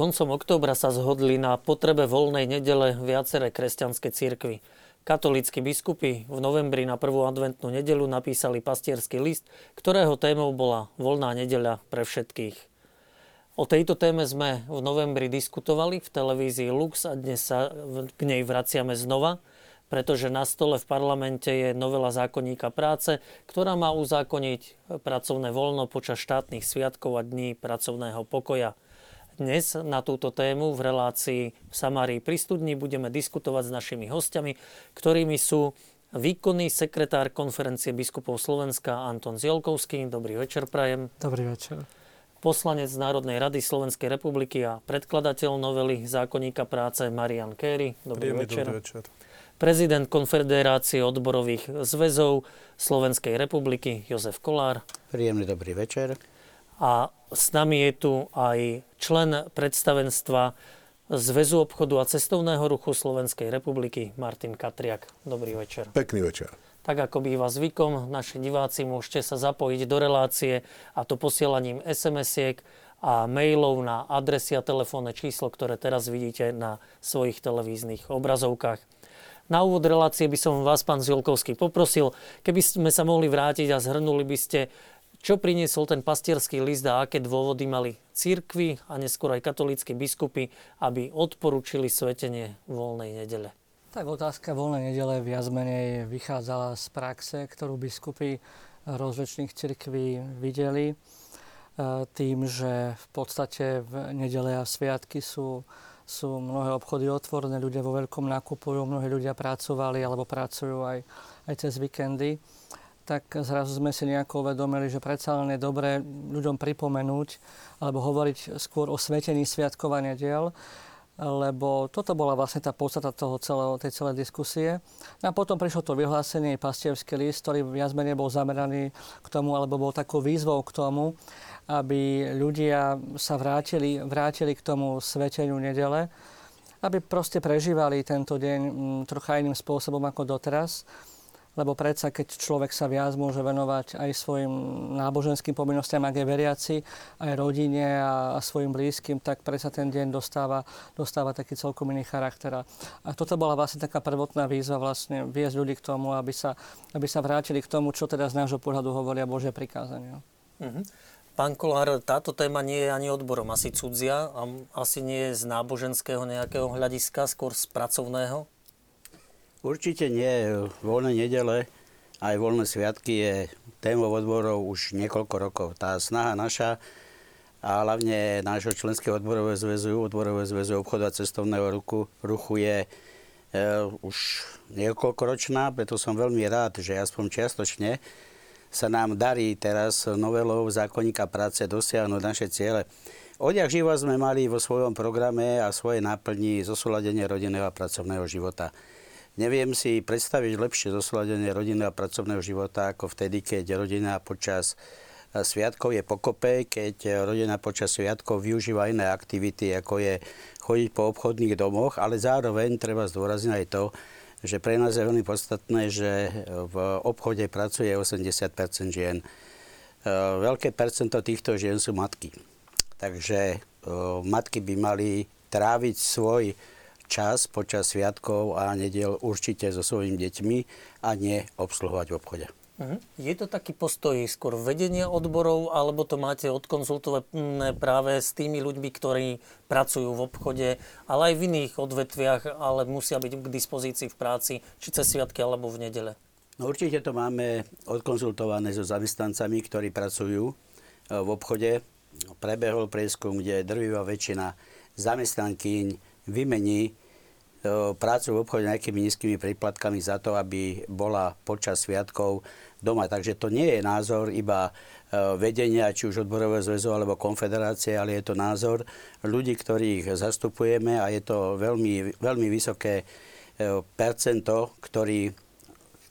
Koncom októbra sa zhodli na potrebe voľnej nedele viaceré kresťanské cirkvy. Katolícky biskupy v novembri na prvú adventnú nedelu napísali pastierský list, ktorého témou bola voľná nedeľa pre všetkých. O tejto téme sme v novembri diskutovali v televízii Lux a dnes sa k nej vraciame znova, pretože na stole v parlamente je novela zákonníka práce, ktorá má uzákoniť pracovné voľno počas štátnych sviatkov a dní pracovného pokoja. Dnes na túto tému v relácii v Samárii pri studni budeme diskutovať s našimi hostiami, ktorými sú výkonný sekretár konferencie biskupov Slovenska Anton Zielkovský. Dobrý večer, Prajem. Dobrý večer. Poslanec Národnej rady Slovenskej republiky a predkladateľ novely zákonníka práce Marian Kéry. Dobrý Príjemný večer. Dobrý večer. Prezident Konfederácie odborových zväzov Slovenskej republiky Jozef Kolár. Príjemný dobrý večer. A s nami je tu aj člen predstavenstva Zväzu obchodu a cestovného ruchu Slovenskej republiky Martin Katriak. Dobrý večer. Pekný večer. Tak ako býva zvykom, naši diváci môžete sa zapojiť do relácie a to posielaním SMS-iek a mailov na adresy a telefónne číslo, ktoré teraz vidíte na svojich televíznych obrazovkách. Na úvod relácie by som vás, pán Zilkovský, poprosil, keby sme sa mohli vrátiť a zhrnuli by ste čo priniesol ten pastierský list a aké dôvody mali církvy a neskôr aj katolícky biskupy, aby odporúčili svetenie voľnej nedele? Tak otázka voľnej nedele viac menej vychádzala z praxe, ktorú biskupy rozličných cirkví videli e, tým, že v podstate v nedele a sviatky sú, sú mnohé obchody otvorené, ľudia vo veľkom nakupujú, mnohí ľudia pracovali alebo pracujú aj, aj cez víkendy tak zrazu sme si nejako uvedomili, že predsa len je dobré ľuďom pripomenúť alebo hovoriť skôr o svetení sviatkovania diel, lebo toto bola vlastne tá podstata toho celého, tej celej diskusie. No a potom prišlo to vyhlásenie, pastierský list, ktorý viac menej bol zameraný k tomu, alebo bol takou výzvou k tomu, aby ľudia sa vrátili, vrátili k tomu sveteniu nedele, aby proste prežívali tento deň mm, trocha iným spôsobom ako doteraz lebo predsa keď človek sa viac môže venovať aj svojim náboženským povinnostiam, ak je veriaci, aj rodine a, a svojim blízkym, tak predsa ten deň dostáva, dostáva taký celkom iný charakter. A toto bola vlastne taká prvotná výzva vlastne viesť ľudí k tomu, aby sa, aby sa vrátili k tomu, čo teda z nášho pohľadu hovoria Božie prikázania. Mm-hmm. Pán Kolár, táto téma nie je ani odborom asi cudzia a asi nie je z náboženského nejakého hľadiska, skôr z pracovného? Určite nie. Voľné nedele aj voľné sviatky je témou odborov už niekoľko rokov. Tá snaha naša a hlavne nášho členského odborového zväzu, odborového zväzu obchodu a cestovného ruchu, ruchu je e, už niekoľkoročná, preto som veľmi rád, že aspoň čiastočne sa nám darí teraz novelou zákonníka práce dosiahnuť naše ciele. Odjak živa sme mali vo svojom programe a svojej náplni zosúladenie rodinného a pracovného života. Neviem si predstaviť lepšie zosladenie rodinného a pracovného života ako vtedy, keď rodina počas eh, sviatkov je pokope, keď rodina počas sviatkov využíva iné aktivity, ako je chodiť po obchodných domoch, ale zároveň treba zdôrazniť aj to, že pre nás je veľmi podstatné, že v obchode pracuje 80 žien. Eh, veľké percento týchto žien sú matky. Takže eh, matky by mali tráviť svoj čas počas sviatkov a nediel určite so svojimi deťmi a nie obsluhovať v obchode. Mhm. Je to taký postoj skôr vedenia odborov, alebo to máte odkonzultované práve s tými ľuďmi, ktorí pracujú v obchode, ale aj v iných odvetviach, ale musia byť k dispozícii v práci, či cez sviatky, alebo v nedele? No určite to máme odkonzultované so zamestnancami, ktorí pracujú e, v obchode. Prebehol prieskum, kde drvivá väčšina zamestnankyň vymení prácu v obchode nejakými nízkymi príplatkami za to, aby bola počas sviatkov doma. Takže to nie je názor iba e, vedenia, či už odborového zväzu alebo konfederácie, ale je to názor ľudí, ktorých zastupujeme a je to veľmi, veľmi vysoké e, percento, ktorý,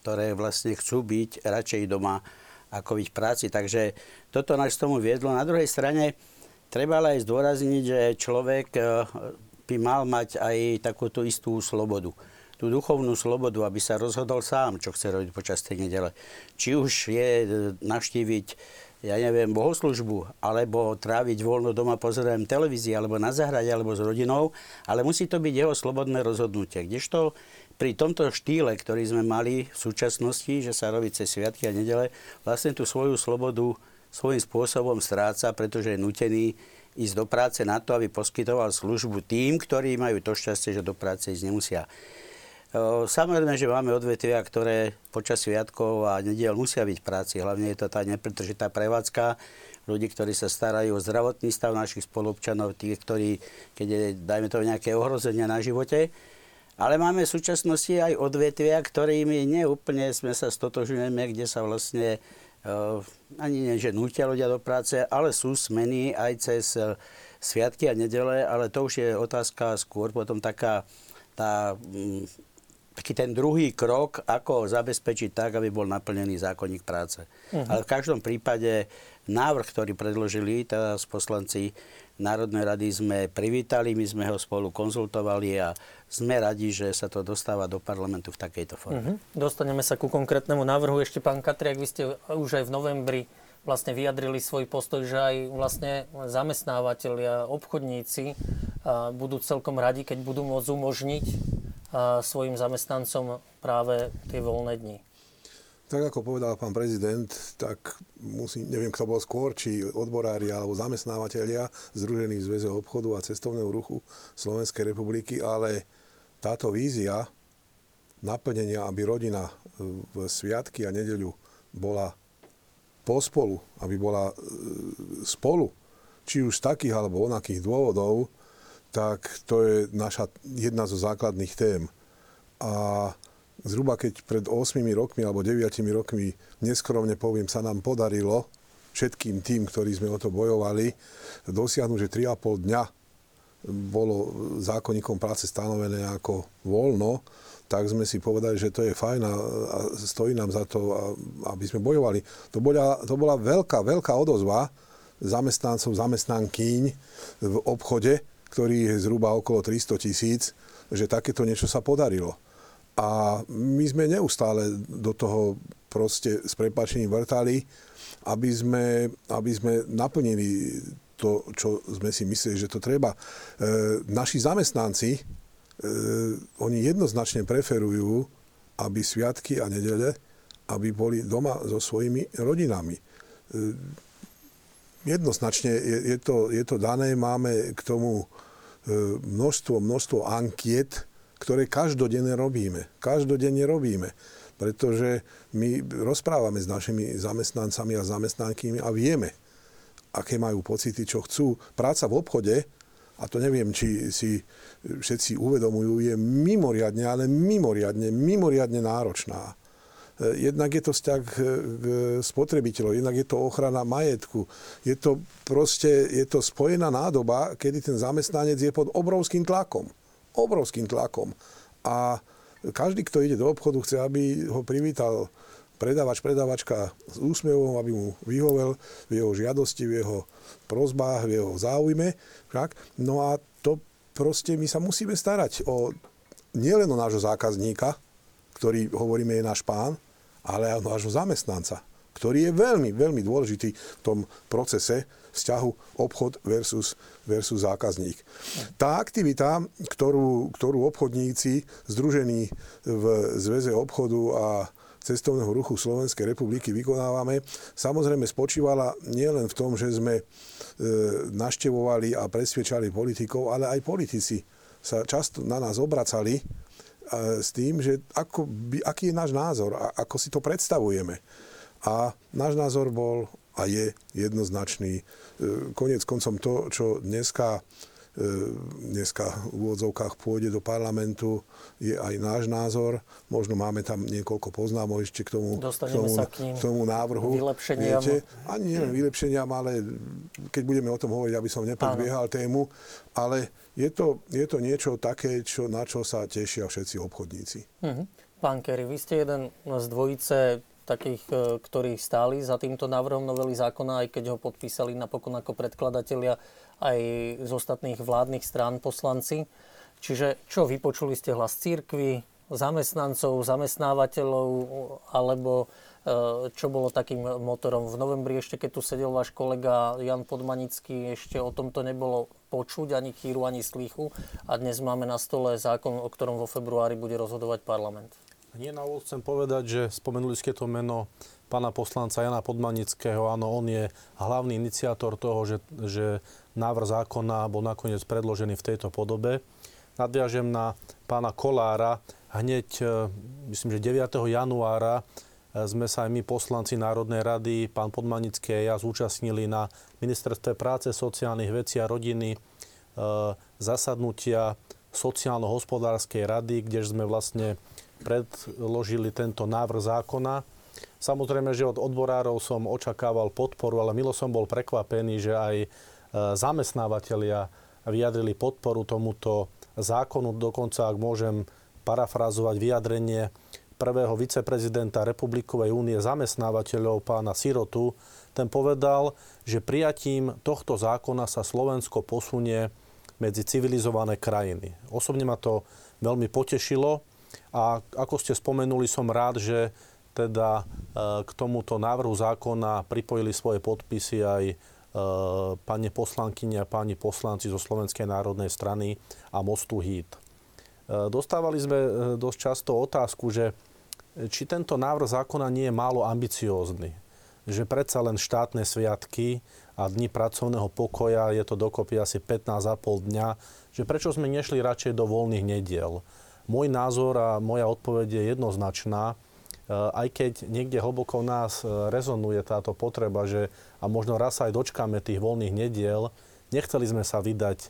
ktoré vlastne chcú byť radšej doma ako byť v práci. Takže toto nás tomu viedlo. Na druhej strane treba ale aj zdôrazniť, že človek e, by mal mať aj takúto istú slobodu. Tú duchovnú slobodu, aby sa rozhodol sám, čo chce robiť počas tej nedele. Či už je e, navštíviť ja neviem, bohoslužbu, alebo tráviť voľno doma pozeraním televízie, alebo na zahrade, alebo s rodinou, ale musí to byť jeho slobodné rozhodnutie. Kdežto pri tomto štýle, ktorý sme mali v súčasnosti, že sa robí cez sviatky a nedele, vlastne tú svoju slobodu svojím spôsobom stráca, pretože je nutený ísť do práce na to, aby poskytoval službu tým, ktorí majú to šťastie, že do práce ísť nemusia. Samozrejme, že máme odvetvia, ktoré počas sviatkov a nediel musia byť v práci. Hlavne je to tá nepretržitá prevádzka, ľudí, ktorí sa starajú o zdravotný stav našich spolupčanov, tých, ktorí, keď je, dajme to, nejaké ohrozenia na živote. Ale máme v súčasnosti aj odvetvia, ktorými neúplne sme sa stotožujeme, kde sa vlastne uh, ani nie, že nutia ľudia do práce, ale sú smeny aj cez uh, sviatky a nedele, ale to už je otázka skôr potom taká tá um, taký ten druhý krok, ako zabezpečiť tak, aby bol naplnený zákonník práce. Uh-huh. Ale v každom prípade návrh, ktorý predložili teraz poslanci Národnej rady sme privítali, my sme ho spolu konzultovali a sme radi, že sa to dostáva do parlamentu v takejto forme. Uh-huh. Dostaneme sa ku konkrétnemu návrhu. Ešte pán Katriak, vy ste už aj v novembri vlastne vyjadrili svoj postoj, že aj vlastne zamestnávateľia, obchodníci budú celkom radi, keď budú môcť umožniť svojim zamestnancom práve tie voľné dni. Tak ako povedal pán prezident, tak musím, neviem, kto bol skôr, či odborári alebo zamestnávateľia Združení v zväze obchodu a cestovného ruchu Slovenskej republiky, ale táto vízia naplnenia, aby rodina v sviatky a nedeľu bola pospolu, aby bola e, spolu, či už z takých alebo onakých dôvodov, tak to je naša jedna zo základných tém. A zhruba keď pred 8 rokmi alebo 9 rokmi, neskromne poviem, sa nám podarilo všetkým tým, ktorí sme o to bojovali, dosiahnuť, že 3,5 dňa bolo zákonníkom práce stanovené ako voľno, tak sme si povedali, že to je fajn a, stojí nám za to, aby sme bojovali. To bola, to bola veľká, veľká odozva zamestnancov, zamestnankyň v obchode, ktorý je zhruba okolo 300 tisíc, že takéto niečo sa podarilo. A my sme neustále do toho proste s prepačením vrtali, aby sme, aby sme naplnili to, čo sme si mysleli, že to treba. E, naši zamestnanci, e, oni jednoznačne preferujú, aby sviatky a nedele, aby boli doma so svojimi rodinami. E, jednoznačne je, je, to, je to dané, máme k tomu e, množstvo, množstvo ankiet, ktoré každodenne robíme. Každodenne robíme. Pretože my rozprávame s našimi zamestnancami a zamestnankymi a vieme, aké majú pocity, čo chcú. Práca v obchode, a to neviem, či si všetci uvedomujú, je mimoriadne, ale mimoriadne, mimoriadne náročná. Eh, jednak je to vzťah k spotrebiteľov, jednak je to ochrana majetku. Je to proste, je to spojená nádoba, kedy ten zamestnanec je pod obrovským tlakom. Obrovským tlakom. A každý, kto ide do obchodu, chce, aby ho privítal predávač, predávačka s úsmevom, aby mu vyhovel v jeho žiadosti, v jeho prozbách, v jeho záujme. Však? No a to proste my sa musíme starať o nielen o nášho zákazníka, ktorý hovoríme je náš pán, ale aj nášho zamestnanca, ktorý je veľmi, veľmi dôležitý v tom procese vzťahu obchod versus, versus zákazník. Tá aktivita, ktorú, ktorú obchodníci združení v Zväze obchodu a cestovného ruchu Slovenskej republiky vykonávame, samozrejme spočívala nielen v tom, že sme e, naštevovali a presviečali politikov, ale aj politici sa často na nás obracali s tým, že ako by, aký je náš názor a ako si to predstavujeme. A náš názor bol a je jednoznačný. E, Konec koncom to, čo dneska e, dneska v úvodzovkách pôjde do parlamentu, je aj náš názor. Možno máme tam niekoľko poznámov ešte k tomu, k tomu, sa k, ním k tomu návrhu. Vylepšeniam. Viete, ani neviem vylepšeniam, ale keď budeme o tom hovoriť, aby som nepredbiehal tému, ale je to, je to niečo také, čo, na čo sa tešia všetci obchodníci. Uh-huh. Pán Kerry, vy ste jeden z dvojice takých, e, ktorí stáli za týmto návrhom novely zákona, aj keď ho podpísali napokon ako predkladatelia aj z ostatných vládnych strán poslanci. Čiže čo, vypočuli ste hlas církvy, zamestnancov, zamestnávateľov alebo čo bolo takým motorom. V novembri ešte, keď tu sedel váš kolega Jan Podmanický, ešte o tomto nebolo počuť ani chýru, ani slýchu. A dnes máme na stole zákon, o ktorom vo februári bude rozhodovať parlament. Nie na úvod chcem povedať, že spomenuli ste to meno pána poslanca Jana Podmanického. Áno, on je hlavný iniciátor toho, že, že návrh zákona bol nakoniec predložený v tejto podobe. Nadviažem na pána Kolára. Hneď, e, myslím, že 9. januára e, sme sa aj my, poslanci Národnej rady, pán Podmanický a ja zúčastnili na Ministerstve práce, sociálnych vecí a rodiny e, zasadnutia sociálno-hospodárskej rady, kde sme vlastne predložili tento návrh zákona. Samozrejme, že od odborárov som očakával podporu, ale milo som bol prekvapený, že aj e, zamestnávateľia vyjadrili podporu tomuto zákonu. Dokonca, ak môžem parafrazovať vyjadrenie prvého viceprezidenta Republikovej únie zamestnávateľov pána Sirotu, ten povedal, že prijatím tohto zákona sa Slovensko posunie medzi civilizované krajiny. Osobne ma to veľmi potešilo a ako ste spomenuli, som rád, že teda e, k tomuto návrhu zákona pripojili svoje podpisy aj e, pani poslankyne a páni poslanci zo Slovenskej národnej strany a Mostu Híd. E, dostávali sme dosť často otázku, že či tento návrh zákona nie je málo ambiciózny že predsa len štátne sviatky a dni pracovného pokoja, je to dokopy asi 15,5 dňa, že prečo sme nešli radšej do voľných nediel. Môj názor a moja odpoveď je jednoznačná, e, aj keď niekde hlboko v nás e, rezonuje táto potreba, že a možno raz aj dočkáme tých voľných nediel, nechceli sme sa vydať e,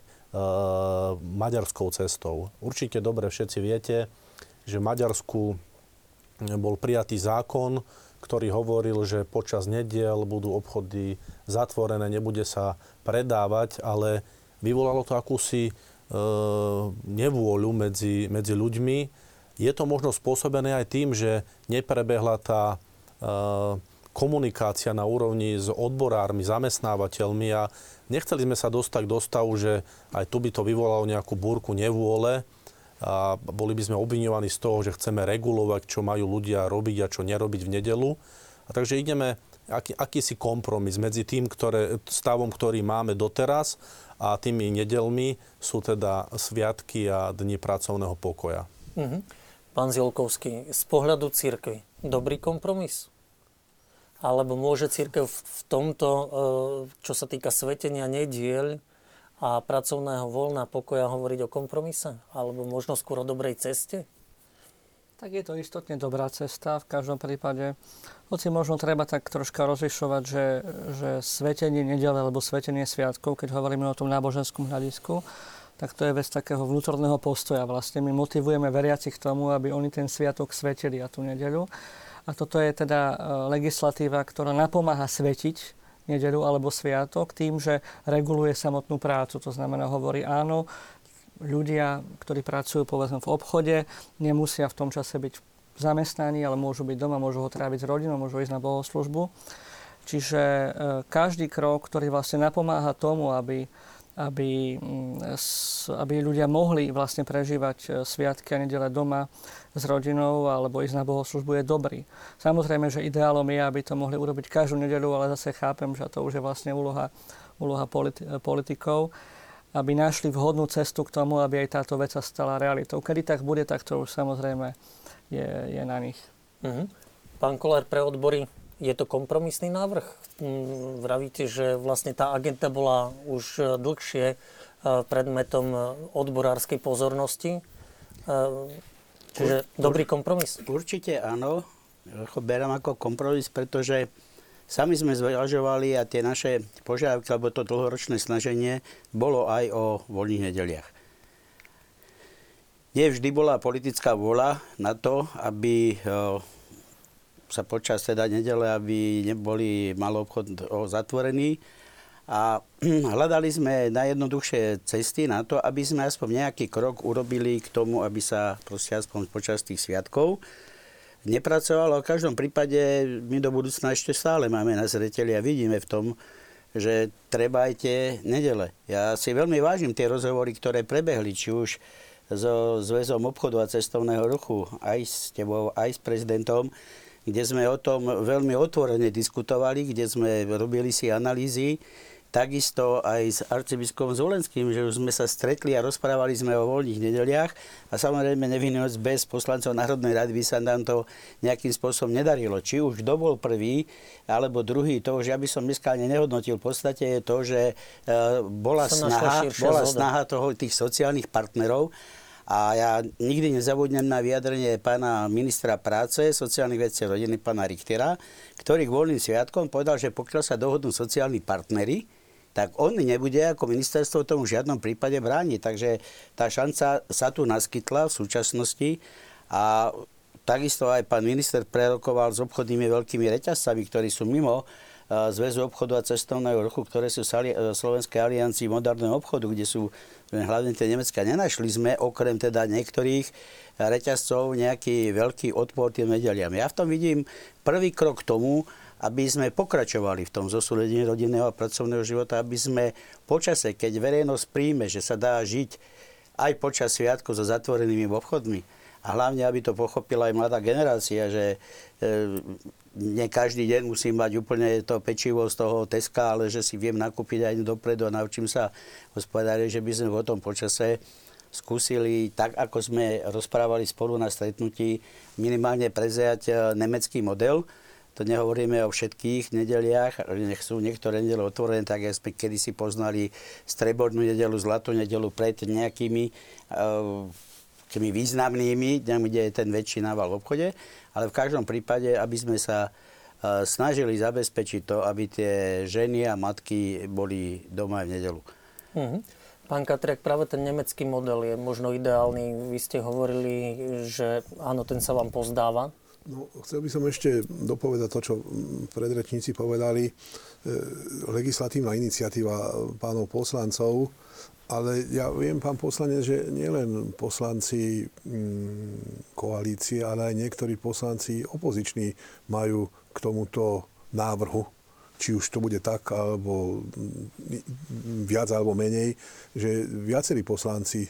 maďarskou cestou. Určite dobre všetci viete, že v Maďarsku bol prijatý zákon, ktorý hovoril, že počas nediel budú obchody zatvorené, nebude sa predávať, ale vyvolalo to akúsi nevôľu medzi, medzi ľuďmi. Je to možno spôsobené aj tým, že neprebehla tá e, komunikácia na úrovni s odborármi, zamestnávateľmi a nechceli sme sa dostať do stavu, že aj tu by to vyvolalo nejakú búrku nevôle, a boli by sme obviňovaní z toho, že chceme regulovať, čo majú ľudia robiť a čo nerobiť v nedelu. A takže ideme aký, akýsi kompromis medzi tým ktoré, stavom, ktorý máme doteraz a tými nedelmi sú teda sviatky a dni pracovného pokoja. Mm-hmm. Pán Zielkovský, z pohľadu církvy, dobrý kompromis? Alebo môže církev v tomto, e, čo sa týka svetenia nediel, a pracovného voľna pokoja hovoriť o kompromise? Alebo možno skôr o dobrej ceste? Tak je to istotne dobrá cesta v každom prípade. Hoci možno treba tak troška rozlišovať, že, že svetenie nedele alebo svetenie sviatkov, keď hovoríme o tom náboženskom hľadisku, tak to je vec takého vnútorného postoja. Vlastne my motivujeme veriacich k tomu, aby oni ten sviatok svetili a tú nedeľu. A toto je teda e, legislatíva, ktorá napomáha svetiť nedelu alebo sviatok tým, že reguluje samotnú prácu. To znamená, hovorí áno, ľudia, ktorí pracujú povedzme v obchode, nemusia v tom čase byť zamestnaní, ale môžu byť doma, môžu ho tráviť s rodinou, môžu ísť na bohoslužbu. Čiže e, každý krok, ktorý vlastne napomáha tomu, aby aby, mm, aby ľudia mohli vlastne prežívať e, sviatky a nedele doma s rodinou alebo ísť na bohoslužbu je dobrý. Samozrejme, že ideálom je, aby to mohli urobiť každú nedelu, ale zase chápem, že to už je vlastne úloha, úloha politi- politikov, aby našli vhodnú cestu k tomu, aby aj táto vec sa stala realitou. Kedy tak bude, tak to už samozrejme je, je na nich. Mm-hmm. Pán Kolár, pre odbory je to kompromisný návrh? Mm, vravíte, že vlastne tá agenta bola už e, dlhšie e, predmetom e, odborárskej pozornosti. Čiže dobrý kompromis? Určite áno. Berám ako kompromis, pretože sami sme zvažovali a tie naše požiadavky, alebo to dlhoročné snaženie bolo aj o voľných nedeliach. Nie vždy bola politická vôľa na to, aby sa počas teda nedele, aby neboli obchod zatvorení. A hľadali sme najjednoduchšie cesty na to, aby sme aspoň nejaký krok urobili k tomu, aby sa proste aspoň počas tých sviatkov nepracovalo. V každom prípade my do budúcna ešte stále máme na zreteli a vidíme v tom, že treba aj tie nedele. Ja si veľmi vážim tie rozhovory, ktoré prebehli, či už so Zväzom obchodu a cestovného ruchu, aj s tebou, aj s prezidentom, kde sme o tom veľmi otvorene diskutovali, kde sme robili si analýzy takisto aj s arcibiskupom Zvolenským, že už sme sa stretli a rozprávali sme o voľných nedeliach a samozrejme nevinnosť bez poslancov Národnej rady by sa nám to nejakým spôsobom nedarilo. Či už kto bol prvý alebo druhý, to už ja by som dneska ani nehodnotil. V podstate je to, že e, bola snaha, bola snaha toho, tých sociálnych partnerov a ja nikdy nezabudnem na vyjadrenie pána ministra práce, sociálnych vecí rodiny, pána Richtera, ktorý k voľným sviatkom povedal, že pokiaľ sa dohodnú sociálni partnery, tak on nebude ako ministerstvo tomu v žiadnom prípade brániť. Takže tá šanca sa tu naskytla v súčasnosti a takisto aj pán minister prerokoval s obchodnými veľkými reťazcami, ktorí sú mimo e, Zväzu obchodu a cestovného ruchu, ktoré sú v e, Slovenskej aliancii moderného obchodu, kde sú hlavne tie Nemecka. Nenašli sme okrem teda niektorých reťazcov nejaký veľký odpor tým nedeliam. Ja v tom vidím prvý krok k tomu, aby sme pokračovali v tom zosúledení rodinného a pracovného života, aby sme počase, keď verejnosť príjme, že sa dá žiť aj počas sviatkov so zatvorenými obchodmi, a hlavne, aby to pochopila aj mladá generácia, že e, nie každý deň musím mať úplne to pečivo z toho Teska, ale že si viem nakúpiť aj dopredu a naučím sa hospodáriť, že by sme v tom počase skúsili, tak ako sme rozprávali spolu na stretnutí, minimálne prezejať e, nemecký model, to nehovoríme o všetkých nedeliach, nech sú niektoré nedele otvorené, tak ako sme kedysi poznali strebodnú nedelu, zlatú nedelu pred nejakými uh, tými významnými, kde je ten väčší nával v obchode, ale v každom prípade, aby sme sa uh, snažili zabezpečiť to, aby tie ženy a matky boli doma aj v nedelu. Mm-hmm. Pán Katriak, práve ten nemecký model je možno ideálny. Vy ste hovorili, že áno, ten sa vám pozdáva. No, chcel by som ešte dopovedať to, čo predrečníci povedali. E, legislatívna iniciatíva pánov poslancov, ale ja viem, pán poslanec, že nielen poslanci mm, koalície, ale aj niektorí poslanci opoziční majú k tomuto návrhu či už to bude tak, alebo mm, viac alebo menej, že viacerí poslanci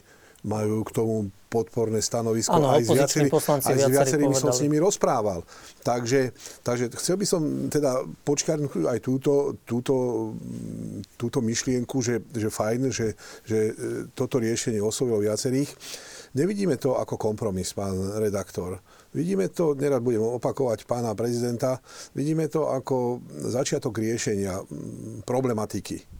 majú k tomu podporné stanovisko. Ano, aj s, viacerý, aj s viacerými som s nimi rozprával. Takže, takže chcel by som teda počkať aj túto, túto, túto myšlienku, že, že fajn, že, že e, toto riešenie oslovilo viacerých. Nevidíme to ako kompromis, pán redaktor. Vidíme to, nerad budem opakovať pána prezidenta, vidíme to ako začiatok riešenia problematiky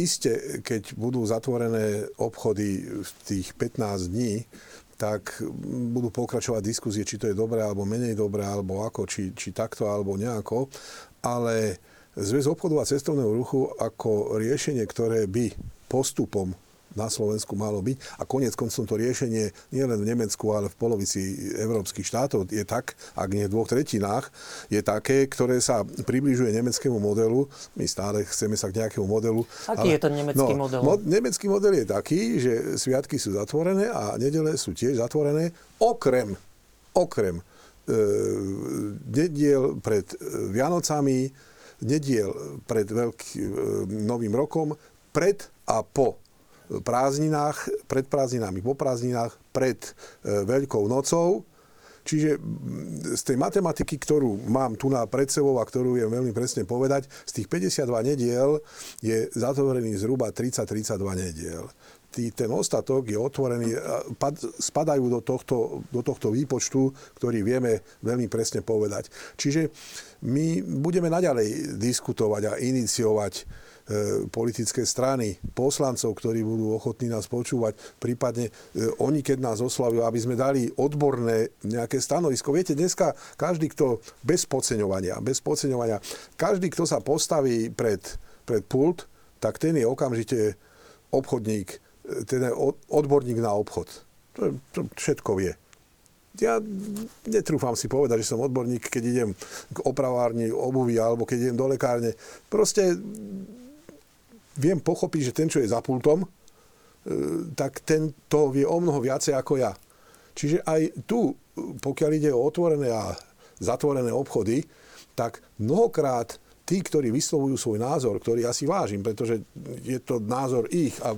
Isté, keď budú zatvorené obchody v tých 15 dní, tak budú pokračovať diskusie, či to je dobré alebo menej dobré, alebo ako, či, či takto alebo nejako. Ale Zväz obchodu a cestovného ruchu ako riešenie, ktoré by postupom na Slovensku malo byť. A konec koncom to riešenie nie len v Nemecku, ale v polovici európskych štátov je tak, ak nie v dvoch tretinách, je také, ktoré sa približuje nemeckému modelu. My stále chceme sa k nejakému modelu. Aký ale, je ten nemecký no, model? Mo- nemecký model je taký, že sviatky sú zatvorené a nedele sú tiež zatvorené, okrem, okrem e, nediel pred Vianocami, nediel pred veľkým e, novým rokom, pred a po prázdninách, pred prázdninami, po prázdninách, pred e, Veľkou nocou. Čiže z tej matematiky, ktorú mám tu na pred sebou a ktorú viem veľmi presne povedať, z tých 52 nediel je zatvorený zhruba 30-32 nediel. Tý, ten ostatok je otvorený, pad, spadajú do tohto, do tohto výpočtu, ktorý vieme veľmi presne povedať. Čiže my budeme naďalej diskutovať a iniciovať E, politické strany, poslancov, ktorí budú ochotní nás počúvať, prípadne e, oni, keď nás oslavujú, aby sme dali odborné nejaké stanovisko. Viete, dneska každý, kto bez podceňovania, bez podceňovania, každý, kto sa postaví pred, pred pult, tak ten je okamžite obchodník, e, ten je odborník na obchod. To, to všetko vie ja netrúfam si povedať, že som odborník, keď idem k opravárni obuvy alebo keď idem do lekárne. Proste viem pochopiť, že ten, čo je za pultom, e, tak ten to vie o mnoho viacej ako ja. Čiže aj tu, pokiaľ ide o otvorené a zatvorené obchody, tak mnohokrát tí, ktorí vyslovujú svoj názor, ktorý ja si vážim, pretože je to názor ich a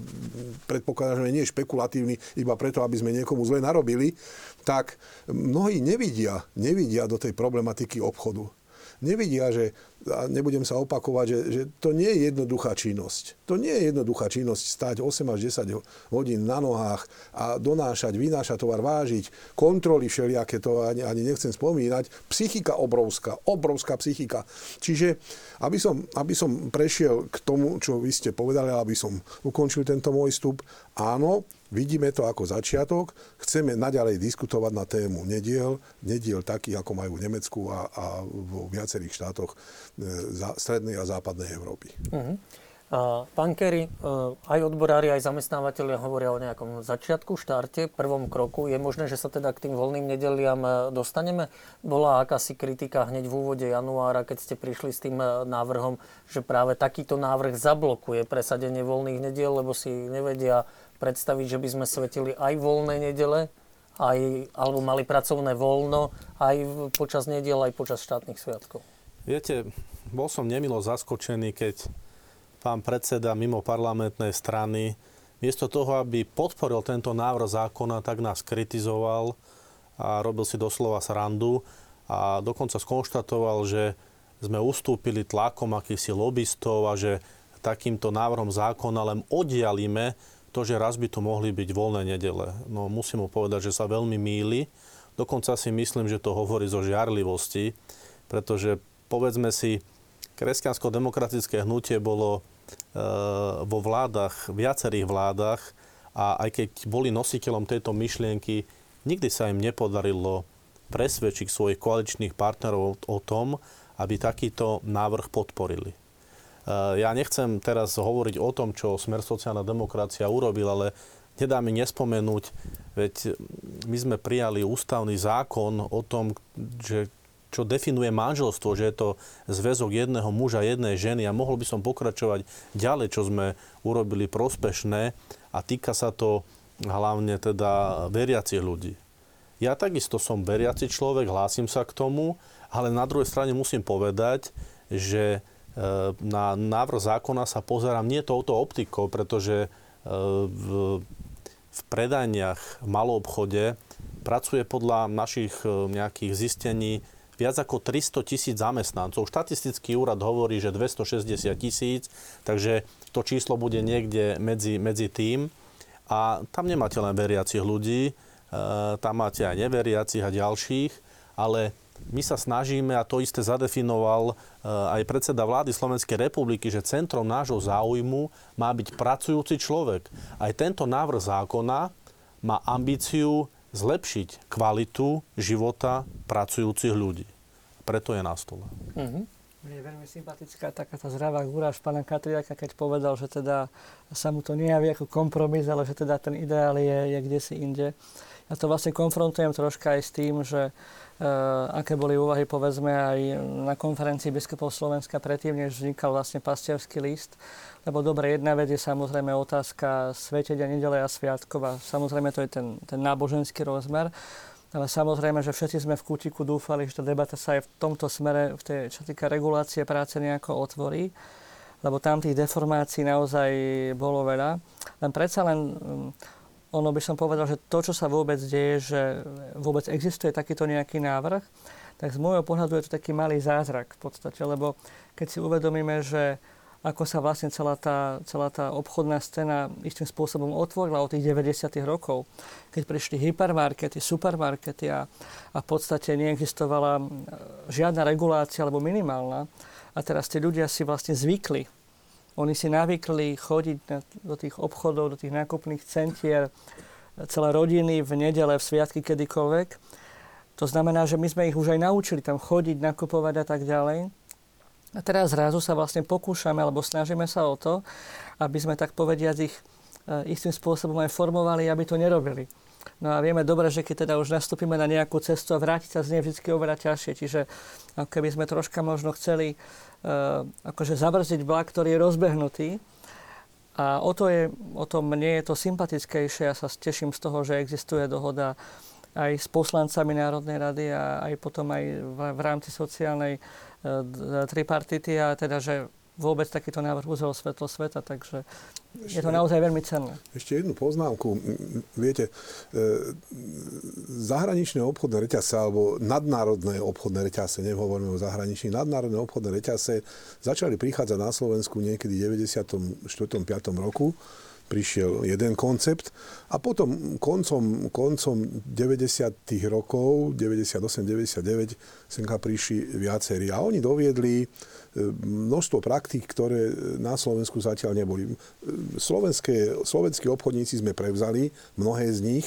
predpokladám, že nie je špekulatívny iba preto, aby sme niekomu zle narobili, tak mnohí nevidia, nevidia do tej problematiky obchodu nevidia, že, a nebudem sa opakovať, že, že to nie je jednoduchá činnosť. To nie je jednoduchá činnosť stať 8 až 10 hodín na nohách a donášať, vynášať tovar, vážiť, kontroly všelijaké, to ani, ani nechcem spomínať. Psychika obrovská, obrovská psychika. Čiže, aby som, aby som prešiel k tomu, čo vy ste povedali, aby som ukončil tento môj vstup, áno, Vidíme to ako začiatok. Chceme naďalej diskutovať na tému nediel, nediel takých, ako majú v Nemecku a, a vo viacerých štátoch e, strednej a západnej Európy. Uh-huh. Pán Kerry, e, aj odborári, aj zamestnávateľia hovoria o nejakom začiatku, štarte, prvom kroku. Je možné, že sa teda k tým voľným nedeliam e, dostaneme? Bola akási kritika hneď v úvode januára, keď ste prišli s tým návrhom, že práve takýto návrh zablokuje presadenie voľných nediel, lebo si nevedia predstaviť, že by sme svetili aj voľné nedele, aj, alebo mali pracovné voľno aj počas nediel, aj počas štátnych sviatkov. Viete, bol som nemilo zaskočený, keď pán predseda mimo parlamentnej strany miesto toho, aby podporil tento návrh zákona, tak nás kritizoval a robil si doslova srandu a dokonca skonštatoval, že sme ustúpili tlakom akýchsi lobbystov a že takýmto návrhom zákona len oddialíme to, že raz by to mohli byť voľné nedele. No musím mu povedať, že sa veľmi míli. Dokonca si myslím, že to hovorí zo žiarlivosti, pretože povedzme si, kresťansko-demokratické hnutie bolo e, vo vládach, viacerých vládach a aj keď boli nositeľom tejto myšlienky, nikdy sa im nepodarilo presvedčiť svojich koaličných partnerov o tom, aby takýto návrh podporili. Eh, ja nechcem teraz hovoriť o tom, čo Smer sociálna demokracia urobil, ale nedá mi nespomenúť, veď my sme prijali ústavný zákon o tom, že čo definuje manželstvo, že je to zväzok jedného muža, jednej ženy a mohol by som pokračovať ďalej, čo sme urobili prospešné a týka sa to hlavne teda veriacich ľudí. Ja takisto som veriaci človek, hlásim sa k tomu, ale na druhej strane musím povedať, že na návrh zákona sa pozerám nie touto optikou, pretože e, v, v predaniach v malom obchode pracuje podľa našich e, nejakých zistení viac ako 300 tisíc zamestnancov. Štatistický úrad hovorí, že 260 tisíc, takže to číslo bude niekde medzi, medzi tým. A tam nemáte len veriacich ľudí, e, tam máte aj neveriacich a ďalších, ale my sa snažíme, a to isté zadefinoval eh, aj predseda vlády Slovenskej republiky, že centrom nášho záujmu má byť pracujúci človek. Aj tento návrh zákona má ambíciu zlepšiť kvalitu života pracujúcich ľudí. Preto je na stole. Uh-huh. Mne je veľmi sympatická taká tá zdravá gúraž pána Katriaka, keď povedal, že teda sa mu to nejaví ako kompromis, ale že teda ten ideál je, je kde si inde. Ja to vlastne konfrontujem troška aj s tým, že aké boli úvahy povedzme aj na konferencii biskupov Slovenska predtým, než vznikal vlastne pastierský list. Lebo dobre, jedna vec je samozrejme otázka svetenia nedele a sviatkov a samozrejme to je ten, ten náboženský rozmer. Ale samozrejme, že všetci sme v kútiku dúfali, že tá debata sa aj v tomto smere, v tej, čo týka regulácie práce, nejako otvorí lebo tam tých deformácií naozaj bolo veľa. Len predsa len ono by som povedal, že to, čo sa vôbec deje, že vôbec existuje takýto nejaký návrh, tak z môjho pohľadu je to taký malý zázrak v podstate, lebo keď si uvedomíme, že ako sa vlastne celá tá, celá tá obchodná scéna istým spôsobom otvorila od tých 90. rokov, keď prišli hypermarkety, supermarkety a, a v podstate neexistovala žiadna regulácia alebo minimálna. A teraz tí ľudia si vlastne zvykli oni si navykli chodiť do tých obchodov, do tých nákupných centier, celé rodiny v nedele, v sviatky, kedykoľvek. To znamená, že my sme ich už aj naučili tam chodiť, nakupovať a tak ďalej. A teraz zrazu sa vlastne pokúšame, alebo snažíme sa o to, aby sme tak povediať ich e, istým spôsobom aj formovali, aby to nerobili. No a vieme dobre, že keď teda už nastúpime na nejakú cestu a vrátiť sa z nej vždy oveľa ťažšie. Čiže keby sme troška možno chceli akože zabrzdiť vlak, ktorý je rozbehnutý. A o to, je, o to mne je to sympatickejšie. Ja sa teším z toho, že existuje dohoda aj s poslancami Národnej rady a aj potom aj v, v rámci sociálnej e, tripartity a teda, že vôbec takýto návrh uzrel svetlo sveta, takže ešte, je to naozaj veľmi cenné. Ešte jednu poznámku. Viete, e, zahraničné obchodné reťase alebo nadnárodné obchodné reťase, nehovoríme o zahraničných, nadnárodné obchodné reťase začali prichádzať na Slovensku niekedy v 94. 5. roku prišiel jeden koncept a potom koncom, koncom 90. rokov, 98-99, senka prišli viacerí a oni doviedli e, množstvo praktík, ktoré na Slovensku zatiaľ neboli. Slovenské, slovenskí obchodníci sme prevzali, mnohé z nich,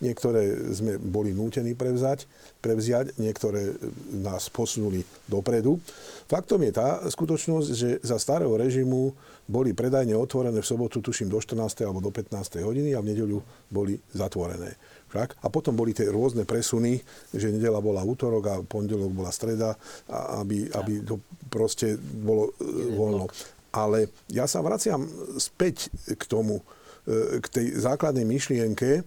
niektoré sme boli nútení prevzať, prevziať, niektoré nás posunuli dopredu. Faktom je tá skutočnosť, že za starého režimu boli predajne otvorené v sobotu, tuším, do 14. alebo do 15. hodiny a v nedeľu boli zatvorené. Však? A potom boli tie rôzne presuny, že nedela bola útorok a pondelok bola streda, aby, aby to proste bolo e, voľno. Ale ja sa vraciam späť k tomu, e, k tej základnej myšlienke,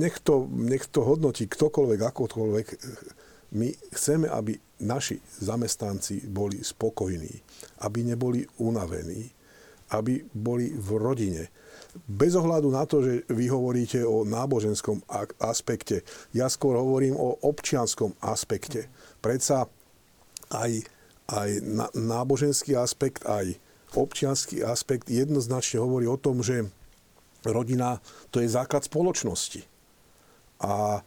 nech to, nech to hodnotí ktokoľvek, akokoľvek. My chceme, aby naši zamestnanci boli spokojní, aby neboli unavení, aby boli v rodine. Bez ohľadu na to, že vy hovoríte o náboženskom aspekte, ja skôr hovorím o občianskom aspekte. Predsa aj, aj náboženský aspekt, aj občianský aspekt jednoznačne hovorí o tom, že rodina to je základ spoločnosti. A,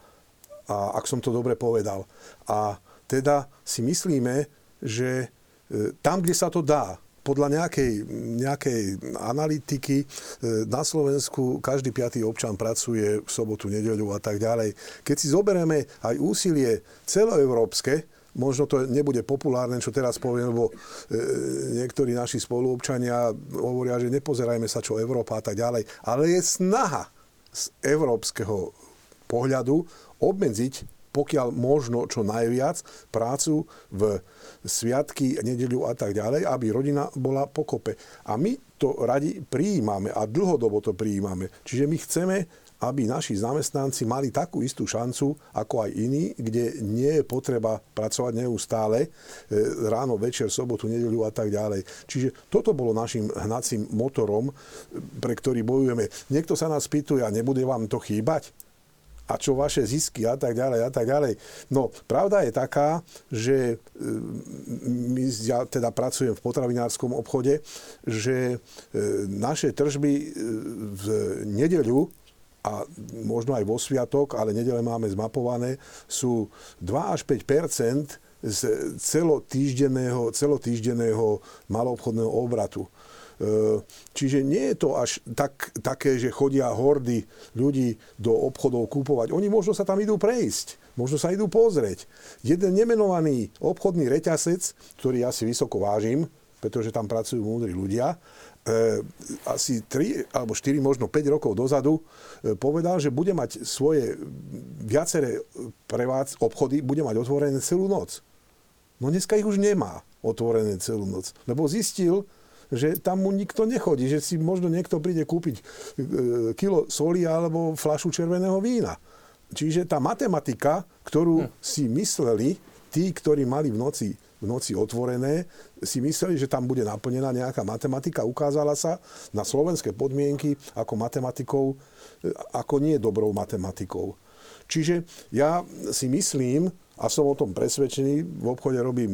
a ak som to dobre povedal. A teda si myslíme, že e, tam, kde sa to dá, podľa nejakej, nejakej analytiky e, na Slovensku každý piatý občan pracuje v sobotu, nedeľu a tak ďalej. Keď si zoberieme aj úsilie celoeurópske, možno to nebude populárne, čo teraz poviem, lebo e, niektorí naši spoluobčania hovoria, že nepozerajme sa, čo Európa a tak ďalej, ale je snaha z európskeho pohľadu obmedziť pokiaľ možno čo najviac prácu v sviatky, nedeľu a tak ďalej, aby rodina bola pokope. A my to radi prijímame a dlhodobo to prijímame. Čiže my chceme, aby naši zamestnanci mali takú istú šancu ako aj iní, kde nie je potreba pracovať neustále, e, ráno, večer, sobotu, nedeľu a tak ďalej. Čiže toto bolo našim hnacím motorom, pre ktorý bojujeme. Niekto sa nás pýtuje, a nebude vám to chýbať? a čo vaše zisky a tak ďalej a tak ďalej. No, pravda je taká, že e, my, ja teda pracujem v potravinárskom obchode, že e, naše tržby e, v nedeľu a možno aj vo sviatok, ale nedele máme zmapované, sú 2 až 5% z celotýždenného, celotýždenného maloobchodného obratu. E, čiže nie je to až tak, také, že chodia hordy ľudí do obchodov kúpovať. Oni možno sa tam idú prejsť, možno sa idú pozrieť. Jeden nemenovaný obchodný reťazec, ktorý ja si vysoko vážim, pretože tam pracujú múdri ľudia, asi 3 alebo 4, možno 5 rokov dozadu e, povedal, že bude mať svoje viaceré prevádz, obchody, bude mať otvorené celú noc. No dneska ich už nemá otvorené celú noc, lebo zistil, že tam mu nikto nechodí, že si možno niekto príde kúpiť e, kilo soli alebo flašu červeného vína. Čiže tá matematika, ktorú hm. si mysleli tí, ktorí mali v noci, v noci otvorené, si mysleli, že tam bude naplnená nejaká matematika. Ukázala sa na slovenské podmienky ako matematikou, ako nie dobrou matematikou. Čiže ja si myslím, a som o tom presvedčený, v obchode robím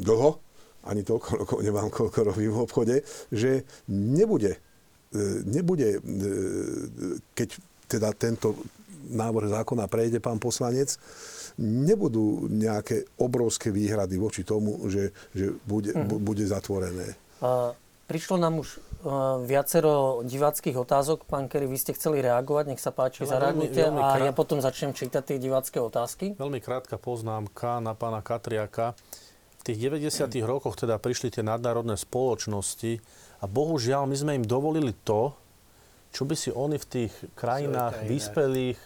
dlho, ani toľko rokov nemám, koľko robím v obchode, že nebude, e, nebude, e, keď teda tento návrh zákona prejde, pán poslanec, nebudú nejaké obrovské výhrady voči tomu, že, že bude, mm. bude zatvorené. A prišlo nám už uh, viacero diváckých otázok. Pán Kerry, vy ste chceli reagovať, nech sa páči, ja zareagujte veľmi, veľmi a krát... ja potom začnem čítať tie divácké otázky. Veľmi krátka poznámka na pána Katriaka tých 90. rokoch teda prišli tie nadnárodné spoločnosti a bohužiaľ my sme im dovolili to, čo by si oni v tých krajinách vyspelých,